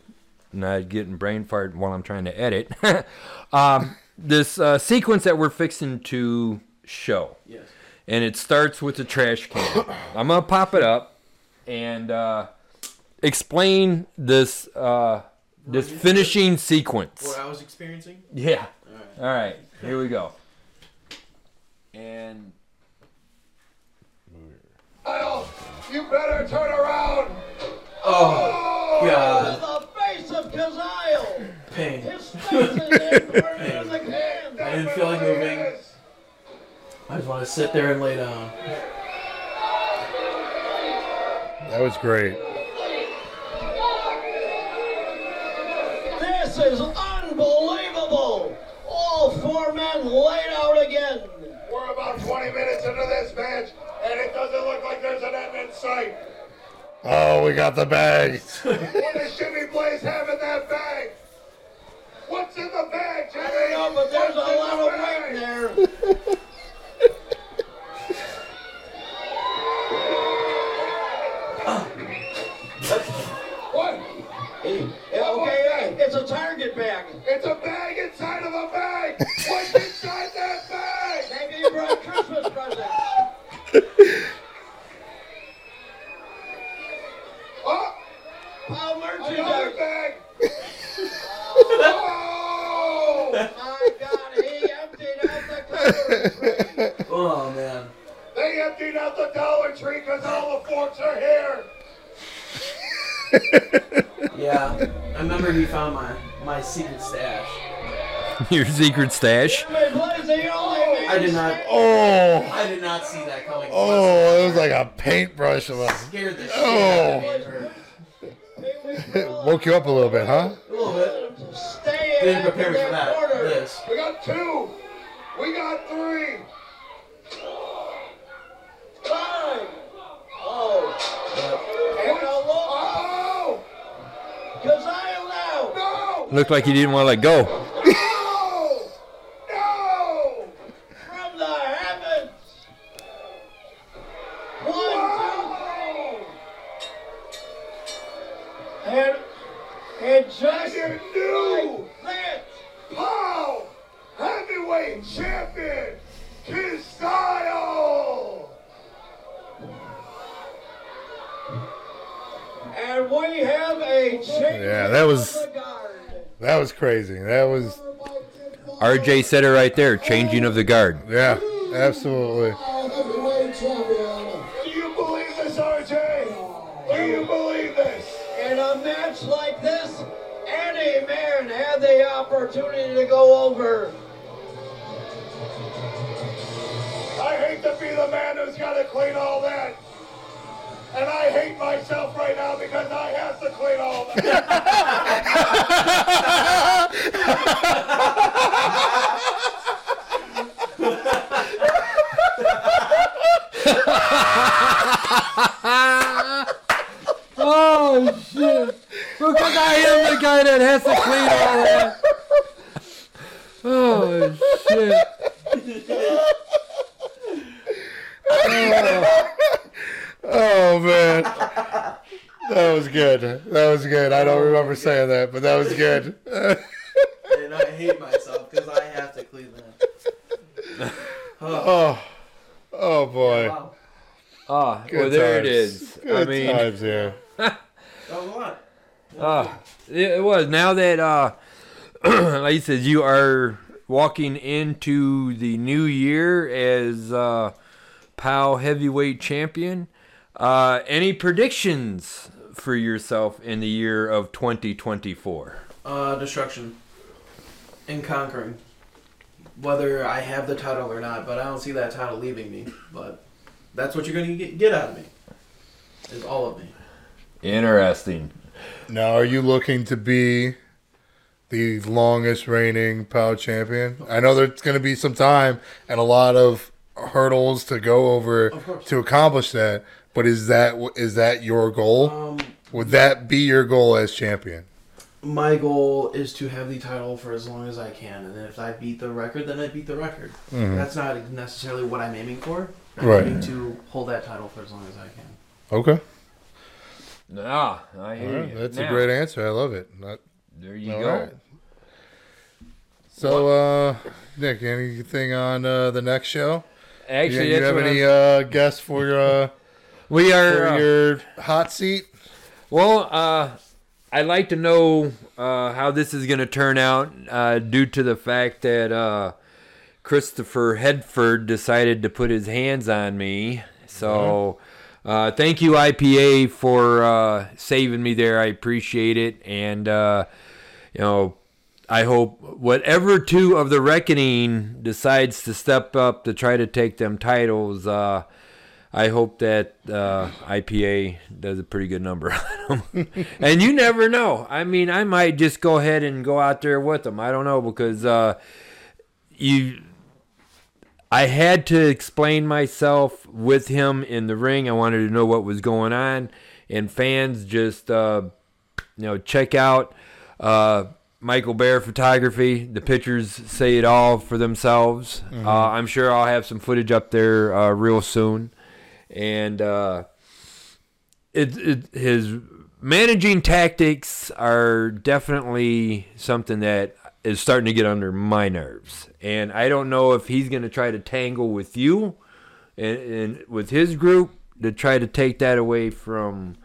[SPEAKER 2] not getting brain fart while I'm trying to edit, um, this uh, sequence that we're fixing to show,
[SPEAKER 4] Yes.
[SPEAKER 2] and it starts with the trash can. I'm gonna pop it up and uh, explain this uh, this finishing sequence.
[SPEAKER 4] What I was experiencing.
[SPEAKER 2] Yeah.
[SPEAKER 4] All right.
[SPEAKER 2] All right. Here we go. And
[SPEAKER 5] Kyle, you better turn around.
[SPEAKER 4] Oh God,
[SPEAKER 7] The face of Kyzyle!
[SPEAKER 4] pain.
[SPEAKER 7] His face is in the can!
[SPEAKER 4] I didn't feel like moving. I just want to sit there and lay down.
[SPEAKER 3] That was great.
[SPEAKER 7] This is unbelievable! All four men laid out again!
[SPEAKER 5] We're about 20 minutes into this match, and it doesn't look like there's an end in sight.
[SPEAKER 3] Oh, we got the bag.
[SPEAKER 5] What Jimmy Blaze have in that bag?
[SPEAKER 2] your secret stash.
[SPEAKER 7] Jimmy Blaze, the only man
[SPEAKER 4] I did not.
[SPEAKER 3] Oh,
[SPEAKER 4] I did not see that coming.
[SPEAKER 3] oh, it was like a paintbrush of a.
[SPEAKER 4] scared the oh. shit
[SPEAKER 3] Oh.
[SPEAKER 4] out of me.
[SPEAKER 3] Woke you up a little bit, huh?
[SPEAKER 4] A little bit.
[SPEAKER 7] Stay
[SPEAKER 4] Didn't
[SPEAKER 7] in
[SPEAKER 4] prepare for
[SPEAKER 7] that
[SPEAKER 4] that.
[SPEAKER 7] corner.
[SPEAKER 4] This.
[SPEAKER 5] We got two. We got three.
[SPEAKER 7] Five. Oh.
[SPEAKER 4] But
[SPEAKER 7] And a look.
[SPEAKER 5] Oh!
[SPEAKER 7] Kyzyle now.
[SPEAKER 5] No!
[SPEAKER 2] Looked like he didn't want to let go.
[SPEAKER 3] crazy. That was
[SPEAKER 2] RJ said it right there. Changing of the guard.
[SPEAKER 3] Yeah, absolutely.
[SPEAKER 5] Do you believe this, RJ? Do you believe this?
[SPEAKER 7] In a match like this, any man had the opportunity to go over.
[SPEAKER 5] I hate to be the man who's got to clean all that. And I hate myself right now because I have to clean all that.
[SPEAKER 2] Oh shit! Because I am the guy that has to clean all that. Oh shit!
[SPEAKER 3] Oh man, that was good. That was good. I don't remember saying that, but that was good.
[SPEAKER 4] And I hate myself because I have to clean that.
[SPEAKER 3] Oh, oh boy.
[SPEAKER 4] Wow.
[SPEAKER 2] Ah,
[SPEAKER 3] Good
[SPEAKER 2] well there it
[SPEAKER 3] times.
[SPEAKER 2] is. I
[SPEAKER 3] Good
[SPEAKER 2] mean,
[SPEAKER 3] times here.
[SPEAKER 4] That was a lot.
[SPEAKER 2] Ah, it it was. Now that, uh, like you said, you are walking into the new year as uh, POWW heavyweight champion. Uh, any predictions for yourself in the year of 2024?
[SPEAKER 4] Uh, destruction and conquering. Whether I have the title or not, but I don't see that title leaving me. But that's what you're gonna get, get out of me. Is all of me.
[SPEAKER 2] Interesting.
[SPEAKER 3] Now, are you looking to be the longest reigning POWW champion? I know there's going to be some time and a lot of hurdles to go over to accomplish that. But is that is that your goal?
[SPEAKER 4] Um,
[SPEAKER 3] Would that be your goal as champion?
[SPEAKER 4] my goal is to have the title for as long as I can, and then if I beat the record, then I beat the record. That's not necessarily what I'm aiming for. I'm
[SPEAKER 3] Right.
[SPEAKER 4] aiming to hold that title for as long as I can.
[SPEAKER 3] Okay,
[SPEAKER 2] Ah, I hear
[SPEAKER 3] All right.
[SPEAKER 2] you.
[SPEAKER 3] that's
[SPEAKER 2] Now,
[SPEAKER 3] a great answer. I love it. Not-
[SPEAKER 2] There you go.
[SPEAKER 3] right. So, uh, Nick, anything on uh, the next show?
[SPEAKER 2] Actually,
[SPEAKER 3] you, you have any uh, guests for your uh,
[SPEAKER 2] we are uh,
[SPEAKER 3] your hot seat?
[SPEAKER 2] Well, uh, I'd like to know uh, how this is going to turn out uh, due to the fact that uh, Christopher Hedford decided to put his hands on me. So uh, thank you, IPA, for uh, saving me there. I appreciate it. And, uh, you know, I hope whatever two of the Reckoning decides to step up to try to take them titles, uh, I hope that uh, IPA does a pretty good number on them. and you never know. I mean, I might just go ahead and go out there with them. I don't know because uh, you. I had to explain myself with him in the ring. I wanted to know what was going on, and fans just uh, you know check out uh, Michael Bear photography. The pictures say it all for themselves. Uh, I'm sure I'll have some footage up there uh, real soon, and uh, it, it his managing tactics are definitely something that is starting to get under my nerves. And I don't know if he's going to try to tangle with you and, and with his group to try to take that away from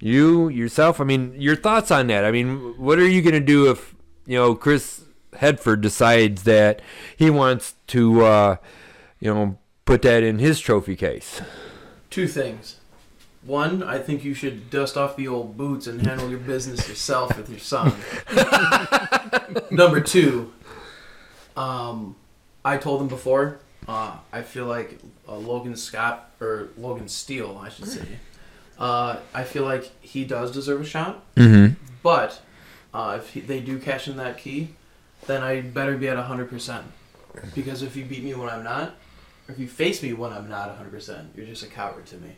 [SPEAKER 2] you yourself. I mean, your thoughts on that? I mean, what are you going to do if you know Chris Hedford decides that he wants to, uh, you know, put that in his trophy case?
[SPEAKER 4] Two things. One, I think you should dust off the old boots and handle your business yourself with your son. Number two, um, I told him before. Uh, I feel like uh, Logan Scott or Logan Steele, I should say. Uh, I feel like he does deserve a shot,
[SPEAKER 2] Mm-hmm.
[SPEAKER 4] but uh, if he, they do cash in that key, then I better be at hundred percent. Because if you beat me when I'm not, or if you face me when I'm not hundred percent, you're just a coward to me.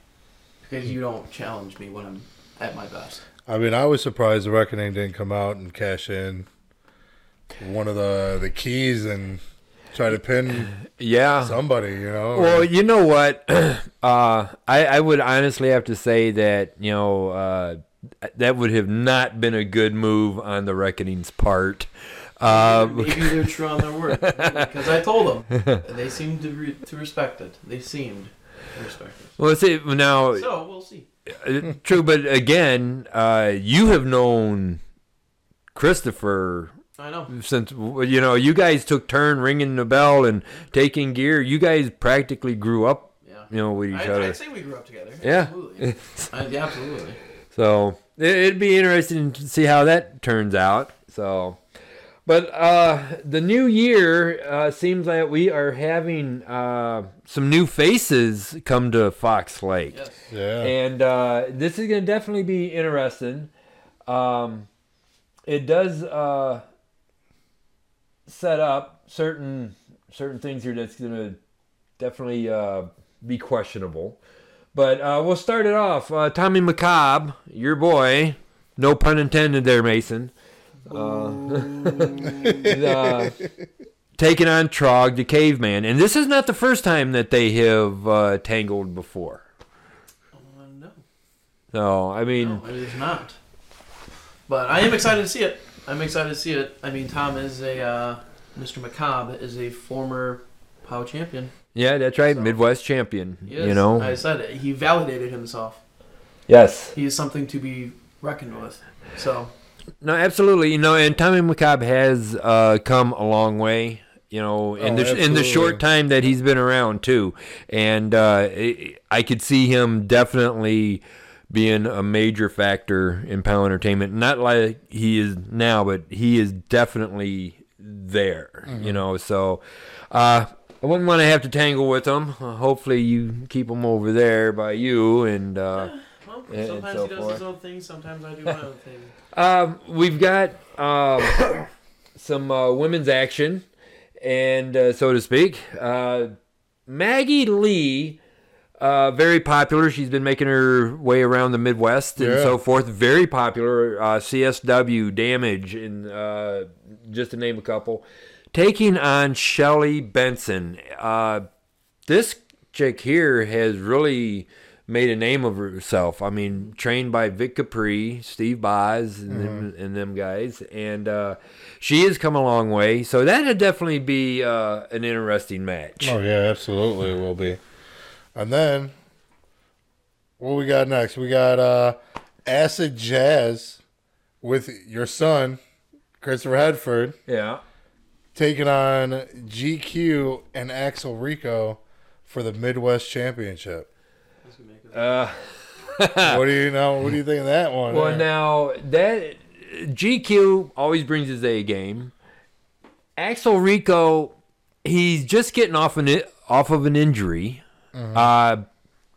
[SPEAKER 4] Because you don't challenge me when I'm at my best.
[SPEAKER 3] I mean, I was surprised the Reckoning didn't come out and cash in one of the the keys and try to pin
[SPEAKER 2] Yeah.
[SPEAKER 3] somebody. You know.
[SPEAKER 2] Well, you know what? uh, I I would honestly have to say that you know uh, that would have not been a good move on the Reckoning's part. Uh,
[SPEAKER 4] Maybe they're true on their word. Because I told them. They seemed to, re- to respect it. They seemed to respect it.
[SPEAKER 2] well, see now,
[SPEAKER 4] So, we'll see.
[SPEAKER 2] uh, true, but again, uh, you have known Christopher
[SPEAKER 4] I know.
[SPEAKER 2] since you know you guys took turn ringing the bell and taking gear. You guys practically grew up,
[SPEAKER 4] Yeah.
[SPEAKER 2] you know, with each
[SPEAKER 4] I,
[SPEAKER 2] other.
[SPEAKER 4] I'd say we grew up together.
[SPEAKER 2] Yeah.
[SPEAKER 4] Absolutely. I, yeah, absolutely.
[SPEAKER 2] So it'd be interesting to see how that turns out. So, but uh, the new year uh, seems like we are having uh, some new faces come to Fox Lake.
[SPEAKER 4] Yes.
[SPEAKER 3] Yeah.
[SPEAKER 2] And uh, this is going to definitely be interesting. Um, it does uh, set up certain certain things here that's going to definitely uh, be questionable. But uh, we'll start it off. Uh, Tommy McCobb, your boy, no pun intended there, Mason. Uh, taking on Trog, the caveman. And this is not the first time that they have uh, tangled before.
[SPEAKER 4] Uh, no,
[SPEAKER 2] So, I mean,
[SPEAKER 4] no, it is not. But I am excited to see it. I'm excited to see it. I mean, Tom is a uh, Mr. McCobb is a former POWW champion.
[SPEAKER 2] yeah, that's right.
[SPEAKER 4] So-
[SPEAKER 2] Midwest champion.
[SPEAKER 4] He is.
[SPEAKER 2] You know?
[SPEAKER 4] I said it. He validated himself.
[SPEAKER 2] yes.
[SPEAKER 4] He is something to be reckoned with. So
[SPEAKER 2] No, absolutely. You know, and Tommy McCobb has uh, come a long way. You know, in
[SPEAKER 3] Oh,
[SPEAKER 2] the in the short time that he's been around too, and uh, I I could see him definitely being a major factor in POWW Entertainment. Not like he is now, but he is definitely there.
[SPEAKER 3] Mm-hmm.
[SPEAKER 2] You know, so uh, I wouldn't want to have to tangle with him. Uh, hopefully, you keep him over there by you, and uh,
[SPEAKER 4] well,
[SPEAKER 2] And
[SPEAKER 4] sometimes
[SPEAKER 2] so
[SPEAKER 4] he does
[SPEAKER 2] forth.
[SPEAKER 4] his own thing. Sometimes I do my own thing.
[SPEAKER 2] Um, we've got um, some uh, women's action, and uh, so to speak. Uh, Maggie Lee, uh, very popular. She's been making her way around the Midwest and
[SPEAKER 3] Yeah.
[SPEAKER 2] so forth. Very popular. Uh, CSW, Damage, and uh, just to name a couple. Taking on Shelly Benson. Uh, this chick here has really made a name of herself. I mean, trained by Vic Capri, Steve Boz, and, them, and them guys, and uh, she has come a long way. So that'd definitely be uh, an interesting match.
[SPEAKER 3] Oh yeah, absolutely it will be. And then what we got next? We got uh Acid Jazz with your son, Christopher Hedford,
[SPEAKER 2] Yeah.
[SPEAKER 3] taking on GQ and Axel Rico for the Midwest Championship.
[SPEAKER 2] Uh,
[SPEAKER 3] what do you know? What do you think of that one?
[SPEAKER 2] well,
[SPEAKER 3] there?
[SPEAKER 2] now that GQ always brings his A game. Axel Rico, he's just getting off an off of an injury. Uh,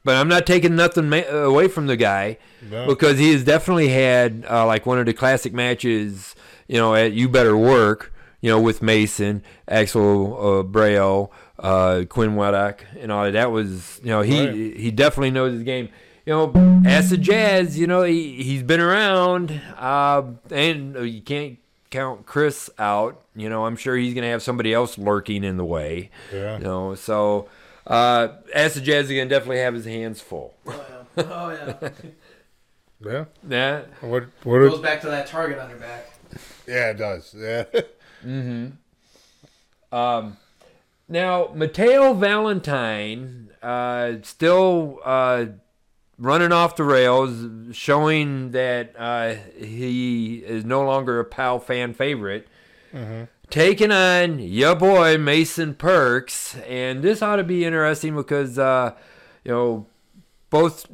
[SPEAKER 2] but I'm not taking nothing ma- away from the guy
[SPEAKER 3] No.
[SPEAKER 2] because he has definitely had uh, like one of the classic matches, you know, at You Better Work, you know, with Mason, Axel uh, Breo, uh, Quinn Weddock, and all that. That was, you know, he
[SPEAKER 3] Right.
[SPEAKER 2] he definitely knows his game. You know, Acid Jazz, you know, he he's been around, uh, and you can't count Chris out. You know, I'm sure he's gonna have somebody else lurking in the way.
[SPEAKER 3] Yeah.
[SPEAKER 2] You know, so uh, Acid Jazz is gonna definitely have his hands full.
[SPEAKER 4] Oh yeah. Oh yeah.
[SPEAKER 3] yeah.
[SPEAKER 2] Yeah.
[SPEAKER 3] What? What?
[SPEAKER 4] Goes
[SPEAKER 3] Are,
[SPEAKER 4] back to that target on your back.
[SPEAKER 3] yeah, it does. Yeah.
[SPEAKER 2] Um, now Mateo Valentine uh, still uh, running off the rails, showing that uh, he is no longer a POWW fan favorite. Taking on your boy Mason Perks, and this ought to be interesting because uh, you know both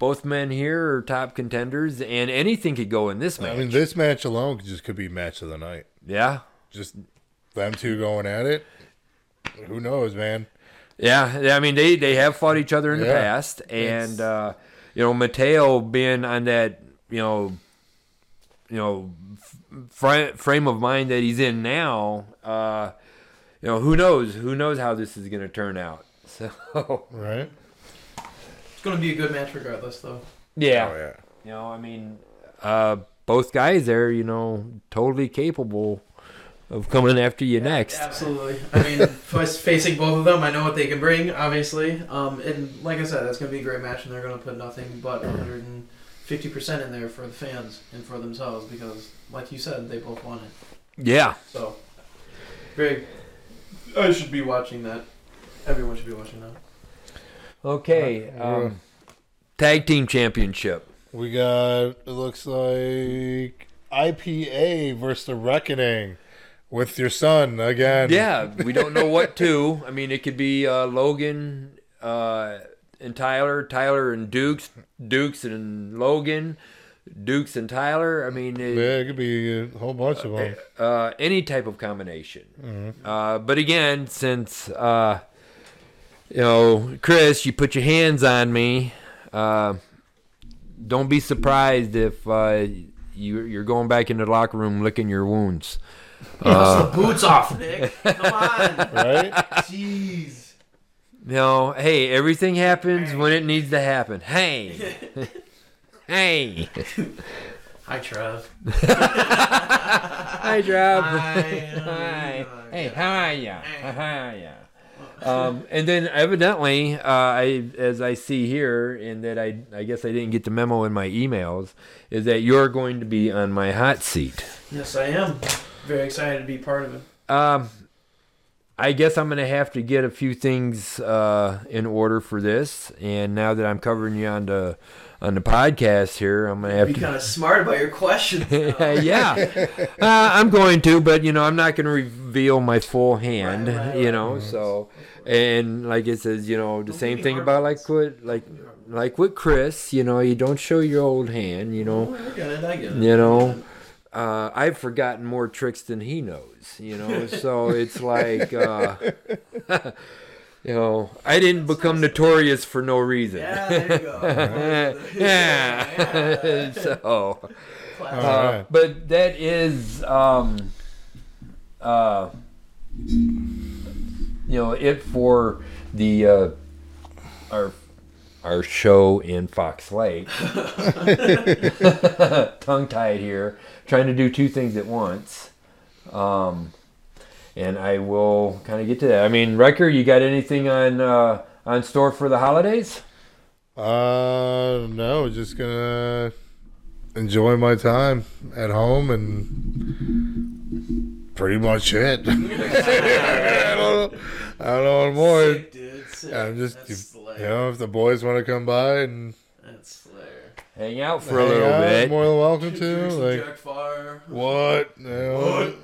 [SPEAKER 2] both men here are top contenders, and anything could go in this match.
[SPEAKER 3] I mean, this match alone could- just could be match of the night.
[SPEAKER 2] yeah,
[SPEAKER 3] Just them two going at it. Who knows, man?
[SPEAKER 2] Yeah, yeah, I mean they they have fought each other in the past, and uh, you know Mateo being on that you know you know fr- frame of mind that he's in now, uh, you know who knows who knows how this is going to turn out. So
[SPEAKER 3] Right?
[SPEAKER 4] It's gonna be a good match regardless, though.
[SPEAKER 2] yeah,
[SPEAKER 3] Oh yeah.
[SPEAKER 2] you know I mean uh, both guys there, you know, totally capable of coming after you next.
[SPEAKER 4] Absolutely. I mean, f- facing both of them, I know what they can bring. Obviously, um, and like I said, that's gonna be a great match, and they're gonna put nothing but 150 percent in there for the fans and for themselves because, like you said, they both want it.
[SPEAKER 2] Yeah,
[SPEAKER 4] So, very. I should be watching that. Everyone should be watching that.
[SPEAKER 2] okay. Um, tag team championship.
[SPEAKER 3] We got it looks like IPA versus the Reckoning with your son again.
[SPEAKER 2] Yeah, we don't know what to. I mean, it could be uh, Logan uh, and Tyler, Tyler and Dukes, Dukes and Logan. Dukes and Tyler. I mean, it-
[SPEAKER 3] Yeah, it could be a whole bunch of them.
[SPEAKER 2] uh, any type of combination. Uh, but again, since uh, you know, Chris, you put your hands on me. Uh, don't be surprised if uh, you, you're going back into the locker room licking your wounds.
[SPEAKER 4] Dust the boots off, Nick. Come on.
[SPEAKER 3] Right?
[SPEAKER 4] Jeez.
[SPEAKER 2] You know, hey, everything happens when it needs to happen. Hey, hey,
[SPEAKER 4] Hi, Trev.
[SPEAKER 2] hi, Rob.
[SPEAKER 4] Hi.
[SPEAKER 2] Hi. Hey, how are ya? How are ya? Um, and then evidently, uh, I, as I see here, and that I, I guess I didn't get the memo in my emails, is that you're going to be on my hot seat.
[SPEAKER 4] Yes, I am. Very excited to be part of it.
[SPEAKER 2] Um, I guess I'm going to have to get a few things uh, in order for this. And now that I'm covering you on the on the podcast here, I'm going to have
[SPEAKER 4] Be
[SPEAKER 2] to be
[SPEAKER 4] kind of smart about your questions.
[SPEAKER 2] yeah, uh, I'm going to, but you know, I'm not going to reveal my full hand.
[SPEAKER 4] Right, right,
[SPEAKER 2] you know, so and like it says, you know, the
[SPEAKER 4] Don't
[SPEAKER 2] same thing about like with like like with Chris. You know, you don't show your old hand. You know,
[SPEAKER 4] I get it. I get it.
[SPEAKER 2] you know. Uh, I've forgotten more tricks than he knows, you know. So it's like, uh, you know, I didn't become notorious for no reason.
[SPEAKER 4] Yeah, there you go.
[SPEAKER 2] yeah. so, uh,
[SPEAKER 3] Alright.
[SPEAKER 2] but that is, um, uh, you know, it for the uh, our our show in Fox Lake. Tongue tied here, trying to do two things at once. Um, and I will kind of get to that. I mean, Riker, you got anything on uh, on store for the holidays?
[SPEAKER 3] Uh, no, just gonna enjoy my time at home and pretty much it. I don't, I don't know what more.
[SPEAKER 4] Sick, dude.
[SPEAKER 3] I'm just,
[SPEAKER 4] That's
[SPEAKER 3] you
[SPEAKER 4] Slayer.
[SPEAKER 3] know, if the boys want to come by and
[SPEAKER 4] That's Slayer.
[SPEAKER 2] Hang out for a little
[SPEAKER 3] out,
[SPEAKER 2] bit.
[SPEAKER 3] more than welcome to.
[SPEAKER 4] some
[SPEAKER 3] Like,
[SPEAKER 4] Jack Fire.
[SPEAKER 3] what? You know,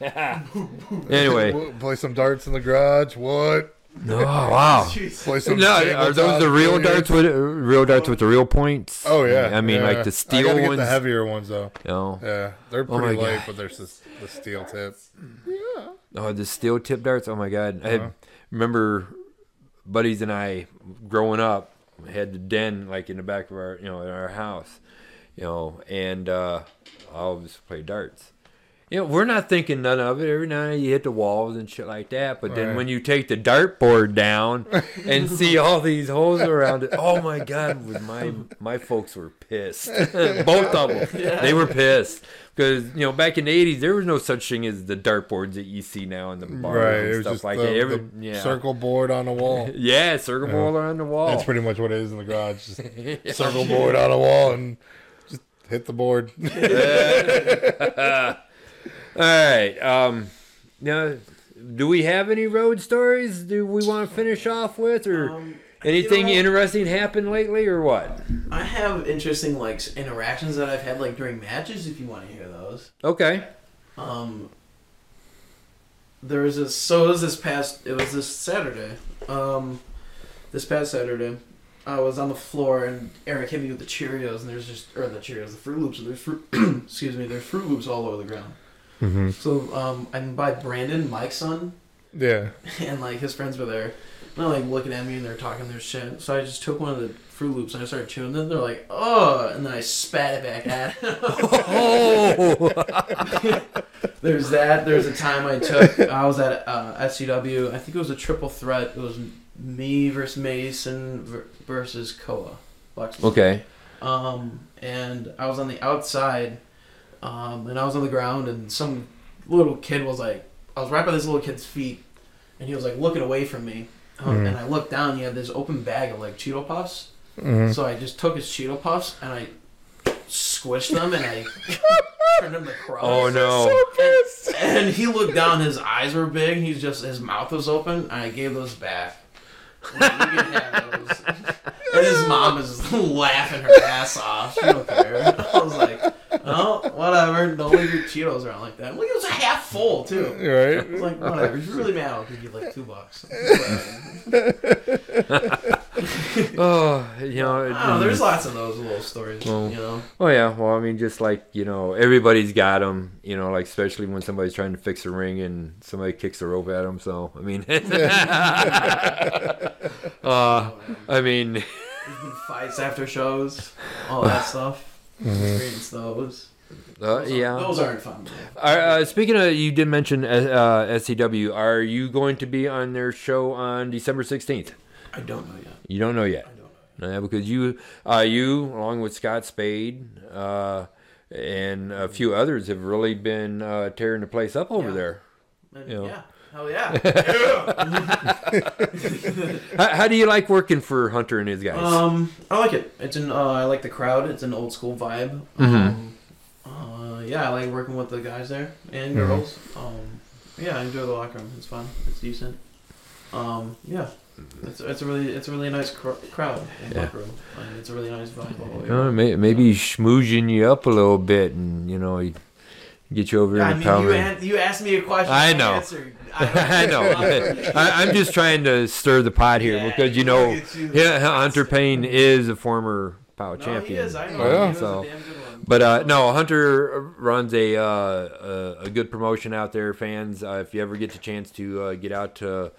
[SPEAKER 2] anyway,
[SPEAKER 3] play some darts in the garage. What?
[SPEAKER 2] oh wow.
[SPEAKER 4] Jeez.
[SPEAKER 3] Play some.
[SPEAKER 2] No, are those the real
[SPEAKER 3] billiards?
[SPEAKER 2] darts with real darts with the real points?
[SPEAKER 3] Oh yeah.
[SPEAKER 2] I mean,
[SPEAKER 3] yeah.
[SPEAKER 2] like the
[SPEAKER 3] I
[SPEAKER 2] steel
[SPEAKER 3] gotta get
[SPEAKER 2] ones.
[SPEAKER 3] the heavier ones though.
[SPEAKER 2] you know,
[SPEAKER 3] Yeah, they're
[SPEAKER 2] Oh
[SPEAKER 3] pretty
[SPEAKER 2] my
[SPEAKER 3] light,
[SPEAKER 2] God.
[SPEAKER 3] but there's this, the steel tip.
[SPEAKER 2] oh, the steel tip darts. Oh my god! I
[SPEAKER 3] Uh-huh.
[SPEAKER 2] had, remember buddies and I growing up had the den like in the back of our you know in our house, you know, and uh, I always play darts. You know, we're not thinking none of it. Every now and then you hit the walls and shit like that. But then
[SPEAKER 3] Right.
[SPEAKER 2] when you take the dartboard down and see all these holes around it, oh my god! My my folks were pissed. Both of them, they were pissed because you know back in the '80s there was no such thing as the dartboards that you see now in the bars
[SPEAKER 3] Right,
[SPEAKER 2] and
[SPEAKER 3] it was
[SPEAKER 2] stuff
[SPEAKER 3] just
[SPEAKER 2] like
[SPEAKER 3] the,
[SPEAKER 2] that. Every, yeah.
[SPEAKER 3] circle board on the wall.
[SPEAKER 2] Yeah, circle board on the wall.
[SPEAKER 3] That's pretty much what it is in the garage. Just circle board on a wall and just hit the board.
[SPEAKER 2] All right. Um, now, do we have any road stories? Do we want to finish off with, or
[SPEAKER 4] Um,
[SPEAKER 2] anything
[SPEAKER 4] you know-
[SPEAKER 2] interesting happened lately, or what?
[SPEAKER 4] I have interesting like interactions that I've had like during matches. If you want to hear those,
[SPEAKER 2] Okay.
[SPEAKER 4] um, there was this. So it was this past. It was this Saturday. Um, this past Saturday, I was on the floor and Eric hit me with the Cheerios and there's just or the Cheerios, the Fruit Loops. And there's fruit. excuse me. There's Fruit Loops all over the ground.
[SPEAKER 3] Mm-hmm.
[SPEAKER 4] So um, I'm by Brandon, Mike's son,
[SPEAKER 3] Yeah.
[SPEAKER 4] and like his friends were there. And they're like looking at me and they're talking their shit. So I just took one of the Fruit Loops and I started chewing them. They're like, oh, and then I spat it back at them.
[SPEAKER 2] Oh.
[SPEAKER 4] There's that. There's a time I took. I was at uh, SCW. I think it was a triple threat. It was me versus Mason versus Koa. Blacksmith.
[SPEAKER 2] okay.
[SPEAKER 4] Um, and I was on the outside, um, and I was on the ground, and some little kid was like, I was right by this little kid's feet, and he was like looking away from me. Um,
[SPEAKER 3] Mhm.
[SPEAKER 4] And I looked down, and he had this open bag of like Cheeto Puffs.
[SPEAKER 3] Mm-hmm.
[SPEAKER 4] So I just took his Cheeto Puffs and I squished them and I turned them to crumbs.
[SPEAKER 2] Oh no.
[SPEAKER 4] And he looked down, his eyes were big, he's just his mouth was open, and I gave those back. I'm like, you can have those. And his mom is just laughing her ass off. She don't care. I was like, oh, whatever. Don't leave your Cheetos around like that. Look, it was a half full too. I
[SPEAKER 3] Right.
[SPEAKER 4] was like, whatever. You're really mad, I'll give you like two bucks.
[SPEAKER 2] oh, you know.
[SPEAKER 4] I know, there's lots of those little stories.
[SPEAKER 2] Well,
[SPEAKER 4] you know.
[SPEAKER 2] Oh yeah, well I mean just like you know everybody's got them, you know, like especially when somebody's trying to fix a ring and somebody kicks the rope at them. So I mean, uh, I mean,
[SPEAKER 4] fights after shows, all that stuff. Experience those.
[SPEAKER 2] uh, yeah.
[SPEAKER 4] Those aren't fun.
[SPEAKER 2] Are, uh, speaking of, you did mention uh, SCW. Are you going to be on their show on December sixteenth?
[SPEAKER 4] I don't know yet.
[SPEAKER 2] You don't know yet.
[SPEAKER 4] Don't know.
[SPEAKER 2] Yeah, because you, uh, you along with Scott Spade, uh, and a few others have really been uh, tearing the place up over
[SPEAKER 4] Yeah.
[SPEAKER 2] there.
[SPEAKER 4] And,
[SPEAKER 2] You know.
[SPEAKER 4] Yeah. Hell yeah.
[SPEAKER 2] How, how do you like working for Hunter and his guys?
[SPEAKER 4] Um, I like it. It's an. Uh, I like the crowd. It's an old school vibe.
[SPEAKER 2] Mhm.
[SPEAKER 4] Um, uh, yeah, I like working with the guys there and girls. Um, yeah, I enjoy the locker room. It's fun. It's decent. Um, yeah, it's, it's a really it's a really nice cr- crowd in the
[SPEAKER 2] Yeah.
[SPEAKER 4] locker room. And it's a really nice vibe. all the way
[SPEAKER 2] You know,
[SPEAKER 4] around.
[SPEAKER 2] may, maybe schmoozing you up a little bit, and you know, he- get you over
[SPEAKER 4] Yeah, I
[SPEAKER 2] in
[SPEAKER 4] mean,
[SPEAKER 2] the power.
[SPEAKER 4] you, an- you asked me a question.
[SPEAKER 2] I know.
[SPEAKER 4] answered.
[SPEAKER 2] I know. I, I'm just trying to stir the pot here
[SPEAKER 4] Yeah,
[SPEAKER 2] because you
[SPEAKER 4] you
[SPEAKER 2] know,
[SPEAKER 4] you.
[SPEAKER 2] yeah, Hunter Payne is a former POWW
[SPEAKER 4] No,
[SPEAKER 2] champion.
[SPEAKER 4] he is. I know.
[SPEAKER 3] Oh, yeah.
[SPEAKER 4] He
[SPEAKER 2] So-
[SPEAKER 4] a damn good one.
[SPEAKER 2] But uh, no, Hunter runs a, uh, a a good promotion out there. Fans, uh, if you ever get the chance to uh, get out to,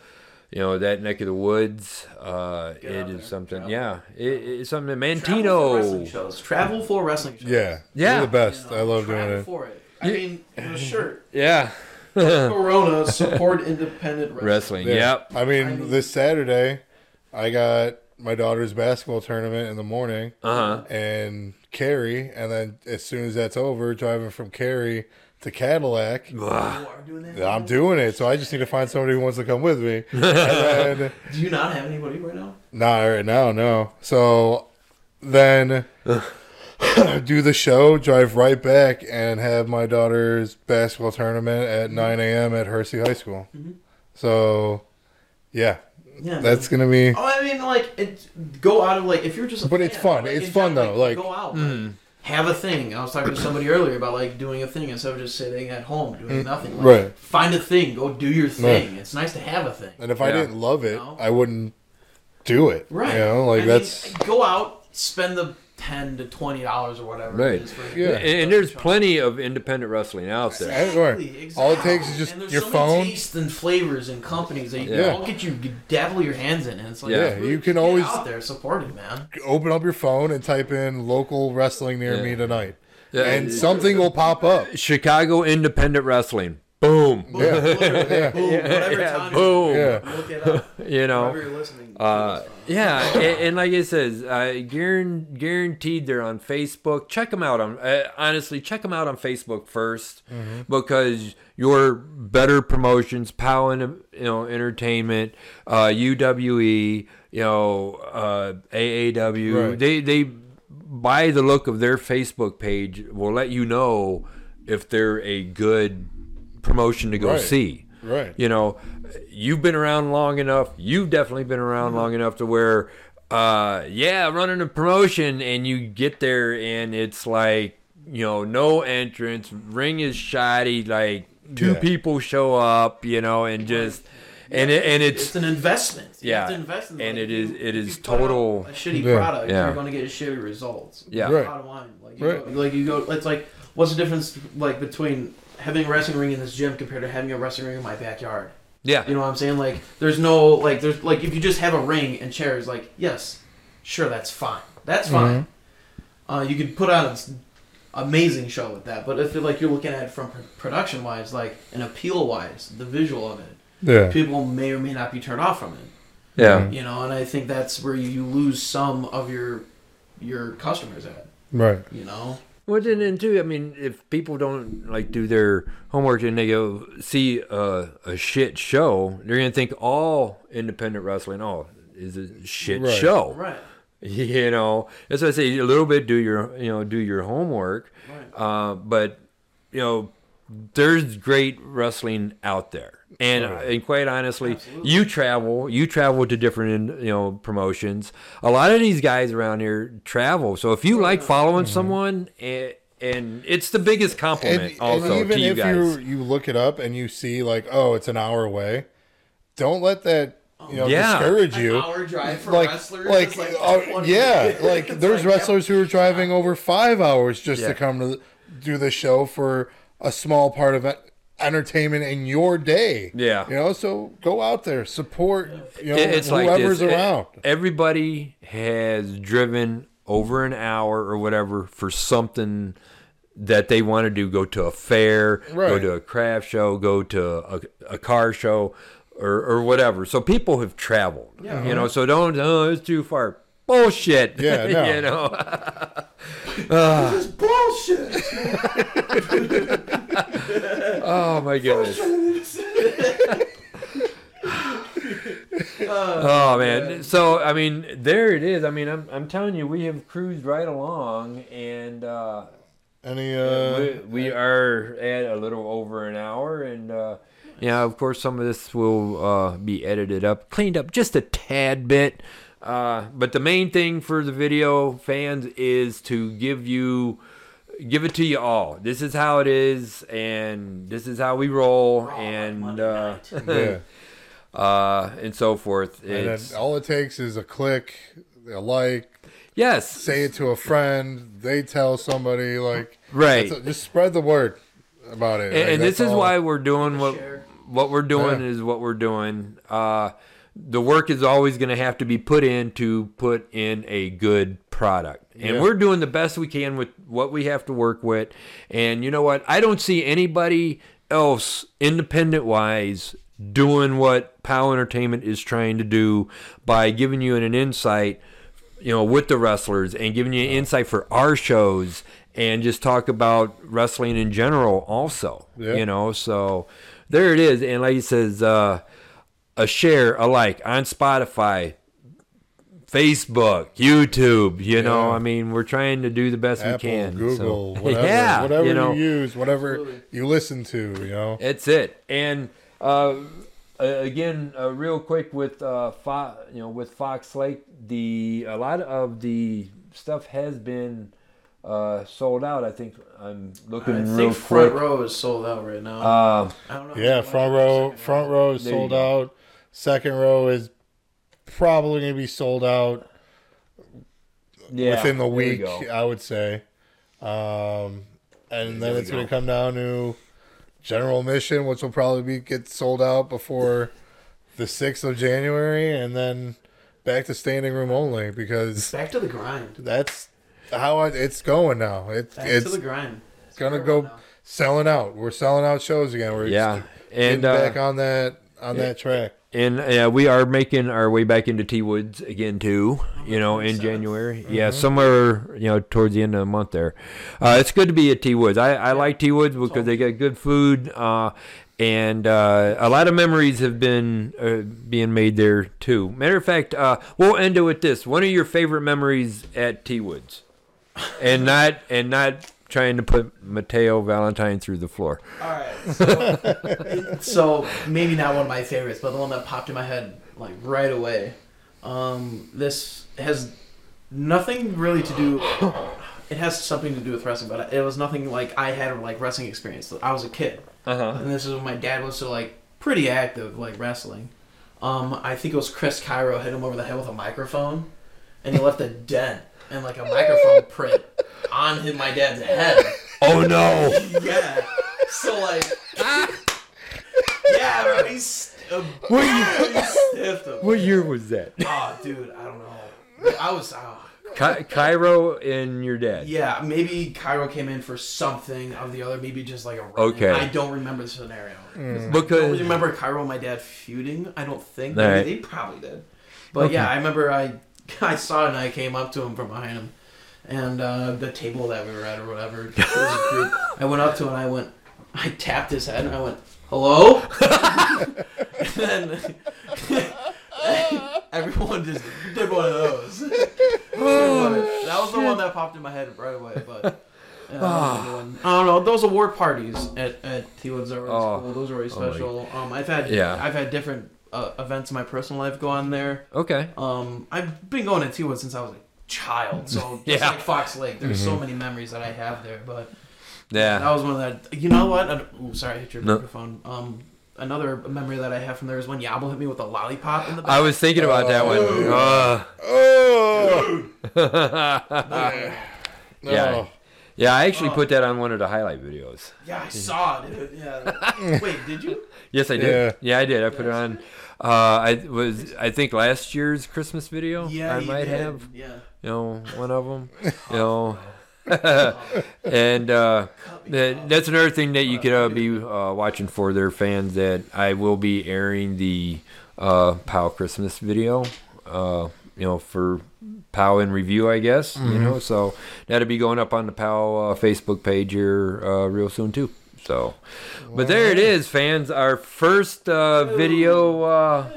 [SPEAKER 2] you know, that neck of the woods, uh,
[SPEAKER 4] Get
[SPEAKER 2] it
[SPEAKER 4] out
[SPEAKER 2] is
[SPEAKER 4] there.
[SPEAKER 2] something.
[SPEAKER 4] Travel.
[SPEAKER 2] Yeah, it, it's something.
[SPEAKER 4] Mantino Travel for wrestling shows. Travel for wrestling shows.
[SPEAKER 3] Yeah,
[SPEAKER 2] Yeah.
[SPEAKER 3] You're the best.
[SPEAKER 4] You know,
[SPEAKER 3] I love doing it.
[SPEAKER 4] For it. I mean, the shirt.
[SPEAKER 2] Yeah.
[SPEAKER 4] Corona support independent wrestling.
[SPEAKER 2] Wrestling.
[SPEAKER 3] Yeah.
[SPEAKER 2] Yep.
[SPEAKER 3] I mean,
[SPEAKER 4] I mean-
[SPEAKER 3] this Saturday, I got my daughter's basketball tournament in the morning,
[SPEAKER 2] Uh huh.
[SPEAKER 3] and Cary, and then as soon as that's over, driving from Cary to Cadillac.
[SPEAKER 4] You are doing that.
[SPEAKER 3] I'm doing it, so I just need to find somebody who wants to come with me. and then,
[SPEAKER 4] Do you not have anybody right now?
[SPEAKER 3] not right now, no. So then do the show, drive right back, and have my daughter's basketball tournament at 9 a.m. at Hersey High School. So, yeah,
[SPEAKER 4] Yeah.
[SPEAKER 3] that's gonna be.
[SPEAKER 4] Oh, I mean, like, it go out of like if you're just. A
[SPEAKER 3] But it's fun.
[SPEAKER 4] like,
[SPEAKER 3] It's fun,
[SPEAKER 4] general,
[SPEAKER 3] though, like-
[SPEAKER 4] go out,
[SPEAKER 2] Mm-hmm.
[SPEAKER 4] like, have a thing. I was talking to somebody earlier about like doing a thing instead of just sitting at home doing nothing. Like,
[SPEAKER 3] Mm, right.
[SPEAKER 4] Find a thing. Go do your thing. It's nice to have a thing.
[SPEAKER 3] And if I didn't love it,
[SPEAKER 4] No.
[SPEAKER 3] I wouldn't do it.
[SPEAKER 4] Right.
[SPEAKER 3] You know, like
[SPEAKER 4] I
[SPEAKER 3] that's.
[SPEAKER 4] mean, go out, spend the ten to twenty dollars or whatever.
[SPEAKER 2] Right.
[SPEAKER 4] It is for
[SPEAKER 3] Yeah.
[SPEAKER 2] And, and there's plenty of independent wrestling out there.
[SPEAKER 3] Everywhere.
[SPEAKER 4] Exactly,
[SPEAKER 3] All it takes is just
[SPEAKER 4] and there's
[SPEAKER 3] your
[SPEAKER 4] so
[SPEAKER 3] phone.
[SPEAKER 4] Many tastes and flavors and companies that you
[SPEAKER 2] Yeah.
[SPEAKER 4] all get you, you dabble your hands in, and it's like
[SPEAKER 2] Yeah,
[SPEAKER 4] it's really-
[SPEAKER 3] you can
[SPEAKER 4] get
[SPEAKER 3] always-
[SPEAKER 4] out there supporting, man.
[SPEAKER 3] Open up your phone and type in local wrestling near
[SPEAKER 2] Yeah.
[SPEAKER 3] me tonight,
[SPEAKER 2] Yeah.
[SPEAKER 3] and something will pop up.
[SPEAKER 2] Chicago Independent Wrestling. Boom.
[SPEAKER 4] Boom,
[SPEAKER 3] Yeah.
[SPEAKER 4] literally,
[SPEAKER 3] Yeah.
[SPEAKER 4] boom, whatever
[SPEAKER 2] Yeah,
[SPEAKER 4] time
[SPEAKER 2] boom.
[SPEAKER 3] Yeah.
[SPEAKER 4] you look it up.
[SPEAKER 2] You know.
[SPEAKER 4] Wherever you're listening.
[SPEAKER 2] Uh, yeah, and, and like it says, uh, guaran- guaranteed they're on Facebook. Check them out on uh, honestly, check them out on Facebook 1st because your better promotions, POWW, and you know, entertainment, uh, UWE, you know, uh, AAW,
[SPEAKER 3] Right.
[SPEAKER 2] they they by the look of their Facebook page will let you know if they're a good promotion to go
[SPEAKER 3] Right.
[SPEAKER 2] see
[SPEAKER 3] Right.
[SPEAKER 2] you know, you've been around long enough. You've definitely been around long enough to where, uh, yeah, running a promotion and you get there and it's like, you know, no entrance, ring is shoddy, like two
[SPEAKER 3] Yeah.
[SPEAKER 2] people show up, you know, and just, and it, and
[SPEAKER 4] it's,
[SPEAKER 2] it's,
[SPEAKER 4] an investment. You
[SPEAKER 2] Yeah.
[SPEAKER 4] have to invest in
[SPEAKER 2] And
[SPEAKER 4] like,
[SPEAKER 2] it is-
[SPEAKER 4] you-
[SPEAKER 2] is
[SPEAKER 4] you
[SPEAKER 2] total-
[SPEAKER 4] a shitty
[SPEAKER 3] Yeah.
[SPEAKER 4] product.
[SPEAKER 2] Yeah.
[SPEAKER 4] You're going to get shitty results.
[SPEAKER 2] yeah,
[SPEAKER 3] Right.
[SPEAKER 4] Bottom line, like you,
[SPEAKER 3] Right.
[SPEAKER 4] go, like you go. It's like what's the difference like between having a wrestling ring in this gym compared to having a wrestling ring in my backyard?
[SPEAKER 2] Yeah,
[SPEAKER 4] You know what I'm saying? Like, there's no like, there's like, if you just have a ring and chairs, like, yes, sure, that's fine. That's fine. Uh, you could put on an amazing show with that, but if it, like you're looking at it from production wise, like, and appeal wise, the visual of it,
[SPEAKER 3] Yeah.
[SPEAKER 4] people may or may not be turned off from it.
[SPEAKER 2] yeah,
[SPEAKER 4] You know, and I think that's where you lose some of your your customers at.
[SPEAKER 3] Right.
[SPEAKER 4] You know,
[SPEAKER 2] Well, then, then too, I mean, if people don't like do their homework and they go see a, a shit show, they're gonna think all independent wrestling, oh, is a shit
[SPEAKER 3] Right.
[SPEAKER 2] show.
[SPEAKER 4] right?
[SPEAKER 2] You know, that's why I say a little bit do your you know do your homework,
[SPEAKER 4] Right.
[SPEAKER 2] uh, but you know, there's great wrestling out there, and and quite honestly,
[SPEAKER 4] Absolutely.
[SPEAKER 2] you travel, you travel to different you know promotions. A lot of these guys around here travel, so if you like following someone, and, and it's the biggest compliment
[SPEAKER 3] And,
[SPEAKER 2] also
[SPEAKER 3] and even
[SPEAKER 2] to you
[SPEAKER 3] if
[SPEAKER 2] guys.
[SPEAKER 3] you you look it up and you see like, oh, it's an hour away, don't let that you know
[SPEAKER 2] Yeah.
[SPEAKER 3] discourage
[SPEAKER 4] An
[SPEAKER 3] you.
[SPEAKER 4] hour drive for
[SPEAKER 3] like,
[SPEAKER 4] wrestlers.
[SPEAKER 3] like,
[SPEAKER 4] like
[SPEAKER 3] uh, yeah, like
[SPEAKER 4] It's
[SPEAKER 3] there's
[SPEAKER 4] like,
[SPEAKER 3] wrestlers who are driving over five hours just
[SPEAKER 2] Yeah.
[SPEAKER 3] to come to the, do the show for a small part of it, entertainment in your day.
[SPEAKER 2] Yeah.
[SPEAKER 3] you know, so go out there, support. You know,
[SPEAKER 2] it's like
[SPEAKER 3] whoever's
[SPEAKER 2] this. E-
[SPEAKER 3] around.
[SPEAKER 2] Everybody has driven over an hour or whatever for something that they want to do. Go to a fair, go to a craft show, go to a, a car show, or, or whatever. So people have traveled. You know, so don't. Oh, it's too far. Bullshit.
[SPEAKER 3] Yeah, no.
[SPEAKER 2] you know.
[SPEAKER 4] This is bullshit.
[SPEAKER 2] Oh my goodness. oh man. So I mean, there it is. I mean, I'm I'm telling you, we have cruised right along, and uh,
[SPEAKER 3] Any uh,
[SPEAKER 2] we, we are at a little over an hour, and uh, yeah, of course, some of this will uh, be edited up, cleaned up just a tad bit. Uh, but the main thing for the video fans is to give you give it to you all. This is how it is, and this is how we roll, and uh,
[SPEAKER 3] yeah.
[SPEAKER 2] uh, and so forth.
[SPEAKER 3] And
[SPEAKER 2] It's,
[SPEAKER 3] then all it takes is a click, a like,
[SPEAKER 2] yes,
[SPEAKER 3] say it to a friend. They tell somebody like,
[SPEAKER 2] right.
[SPEAKER 3] that's it. just spread the word about it.
[SPEAKER 2] and,
[SPEAKER 3] Like,
[SPEAKER 2] and this is
[SPEAKER 3] all.
[SPEAKER 2] why we're doing what
[SPEAKER 4] Share.
[SPEAKER 2] what we're doing
[SPEAKER 3] Yeah.
[SPEAKER 2] is what we're doing. Uh, the work is always going to have to be put in to put in a good product, and
[SPEAKER 3] Yeah.
[SPEAKER 2] we're doing the best we can with what we have to work with. And you know what? I don't see anybody else, independent wise, doing what POWW Entertainment is trying to do by giving you an insight you know, with the wrestlers and giving you an insight for our shows and just talk about wrestling in general also.
[SPEAKER 3] Yeah.
[SPEAKER 2] You know, so there it is. And like he says, uh, a share, a like on Spotify, Facebook, YouTube, you know, I mean, we're trying to do the best
[SPEAKER 3] Apple,
[SPEAKER 2] we can.
[SPEAKER 3] Google,
[SPEAKER 2] so,
[SPEAKER 3] whatever,
[SPEAKER 2] yeah,
[SPEAKER 3] whatever
[SPEAKER 2] you know,
[SPEAKER 3] use, whatever you listen to, you know.
[SPEAKER 2] it's it. And uh, uh, again, uh, real quick with uh, Fo- you know with Fox Lake, the a lot of the stuff has been uh, sold out. I think I'm looking
[SPEAKER 4] I
[SPEAKER 2] real
[SPEAKER 4] think front
[SPEAKER 2] quick.
[SPEAKER 4] row is sold out right now.
[SPEAKER 2] Uh,
[SPEAKER 4] I don't know.
[SPEAKER 3] Yeah, front row, front row is sold
[SPEAKER 2] go.
[SPEAKER 3] out. Second row is probably going to be sold out
[SPEAKER 2] yeah,
[SPEAKER 3] within the week,
[SPEAKER 2] go.
[SPEAKER 3] I would say. Um, and then
[SPEAKER 2] There we
[SPEAKER 3] it's going to come down to general admission, which will probably be get sold out before the sixth of January, and then back to standing room only because
[SPEAKER 4] Back to the grind.
[SPEAKER 3] that's how it, it's going now. It,
[SPEAKER 4] Back
[SPEAKER 3] it's
[SPEAKER 4] to the grind.
[SPEAKER 3] It's gonna go selling out. We're selling out shows again. We're
[SPEAKER 2] Yeah,
[SPEAKER 3] getting
[SPEAKER 2] and uh,
[SPEAKER 3] back on that on that track.
[SPEAKER 2] And uh, we are making our way back into T Woods again too. You know, in
[SPEAKER 4] 27th.
[SPEAKER 2] January. Yeah, somewhere you know towards the end of the month there. Uh, it's good to be at T Woods. I, I like T Woods because they got good food. Uh, and uh, a lot of memories have been uh, being made there too. Matter of fact, uh, we'll end it with this. One of your favorite memories at T Woods, and not and not trying to put Mateo Valentine through the floor.
[SPEAKER 4] All right. So, so maybe not one of my favorites, but the one that popped in my head like right away. Um, this has nothing really to do. It has something to do with wrestling, but it was nothing like I had like wrestling experience. I was a kid,
[SPEAKER 2] Uh huh.
[SPEAKER 4] and this is when my dad was still like pretty active, like wrestling. Um, I think it was Chris Cairo hit him over the head with a microphone, and he left a dent and like a microphone print on his, my dad's head.
[SPEAKER 2] Oh no!
[SPEAKER 4] Yeah. So like, yeah, bro. He's uh,
[SPEAKER 2] What year-
[SPEAKER 4] he stiffed him.
[SPEAKER 2] What year was that?
[SPEAKER 4] Oh, dude, I don't know. I was. Oh.
[SPEAKER 2] Ky- Cairo and your dad.
[SPEAKER 4] Yeah, maybe Cairo came in for something of the other. Maybe just like a. run.
[SPEAKER 2] Okay.
[SPEAKER 4] I don't remember the scenario. because I don't
[SPEAKER 2] Because
[SPEAKER 4] remember Cairo and my dad feuding. I don't think.
[SPEAKER 2] All
[SPEAKER 4] Maybe
[SPEAKER 2] right.
[SPEAKER 4] they probably did. But yeah, I remember I I saw it and I came up to him from behind him, and uh, the table that we were at or whatever. Was a group. I went up to him and I went. I tapped his head and I went, "Hello," and then everyone just did one of those. that was the one that popped in my head right away. But yeah, that was one. I don't know. Those award parties at at T Woods are
[SPEAKER 2] Oh.
[SPEAKER 4] cool. Those are always
[SPEAKER 2] Oh
[SPEAKER 4] special. Um, I've had
[SPEAKER 2] Yeah.
[SPEAKER 4] I've had different uh, events in my personal life go on there.
[SPEAKER 2] okay.
[SPEAKER 4] Um, I've been going to T Woods since I was a child. So just
[SPEAKER 2] Yeah.
[SPEAKER 4] like Fox Lake, there's so many memories that I have there. But
[SPEAKER 2] yeah, that
[SPEAKER 4] was one of that you know what? I, ooh, sorry, I hit your
[SPEAKER 2] No.
[SPEAKER 4] microphone. Um, another memory that I have from there is when Yabo hit me with a lollipop in the back.
[SPEAKER 2] I was thinking about that one. Uh,
[SPEAKER 3] Oh,
[SPEAKER 2] yeah,
[SPEAKER 3] Oh.
[SPEAKER 2] yeah. I actually put that on one of the highlight videos.
[SPEAKER 4] yeah, I saw it. Yeah. Wait, did you?
[SPEAKER 2] Yes, I did.
[SPEAKER 3] Yeah.
[SPEAKER 2] Yeah, I did. I put it on. Uh, I was I think last year's Christmas video.
[SPEAKER 4] Yeah,
[SPEAKER 2] I might
[SPEAKER 4] did.
[SPEAKER 2] have.
[SPEAKER 4] Yeah.
[SPEAKER 2] you know, one of them, you know. and uh, that, that's another thing that you could uh, be uh, watching for their fans that I will be airing the uh, POWW Christmas video, uh, you know, for POWW in review, I guess, you know. So that'll be going up on the POWW uh, Facebook page here uh, real soon, too. So, but there it is, fans. Our first uh, video. Uh,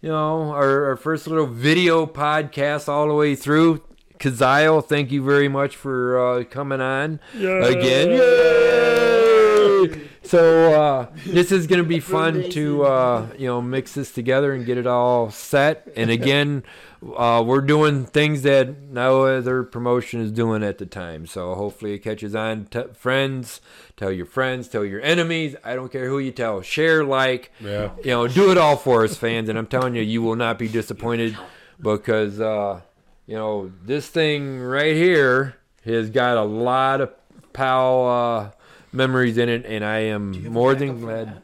[SPEAKER 2] you know, our, our first little video podcast all the way through. Kyzyle, thank you very much for uh, coming on again. Yay! So uh, this is going to be fun to uh, you know mix this together and get it all set. And again, uh, we're doing things that no other promotion is doing at the time. So hopefully it catches on. T- friends, tell your friends, tell your enemies. I don't care who you tell. Share, like,
[SPEAKER 3] Yeah.
[SPEAKER 2] you know, do it all for us, fans. And I'm telling you, you will not be disappointed because, uh, you know, this thing right here has got a lot of POWW uh, memories in it, and I am more than glad.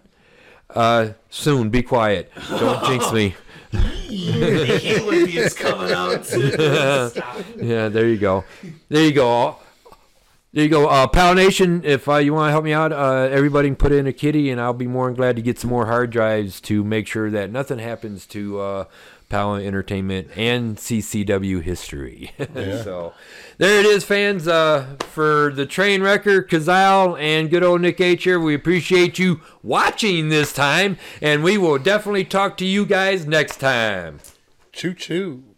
[SPEAKER 2] Uh, soon, be quiet. Don't jinx me.
[SPEAKER 4] Olympia's coming out.
[SPEAKER 2] Yeah, there you go. There you go. There you go. Uh, Pal Nation, if uh, you want to help me out, uh, everybody can put in a kitty, and I'll be more than glad to get some more hard drives to make sure that nothing happens to uh, Entertainment and CCW history. so there it is, fans. Uh, for the train wrecker, Kyzyle, and good old Nick H here, we appreciate you watching this time, and we will definitely talk to you guys next time.
[SPEAKER 3] Choo choo.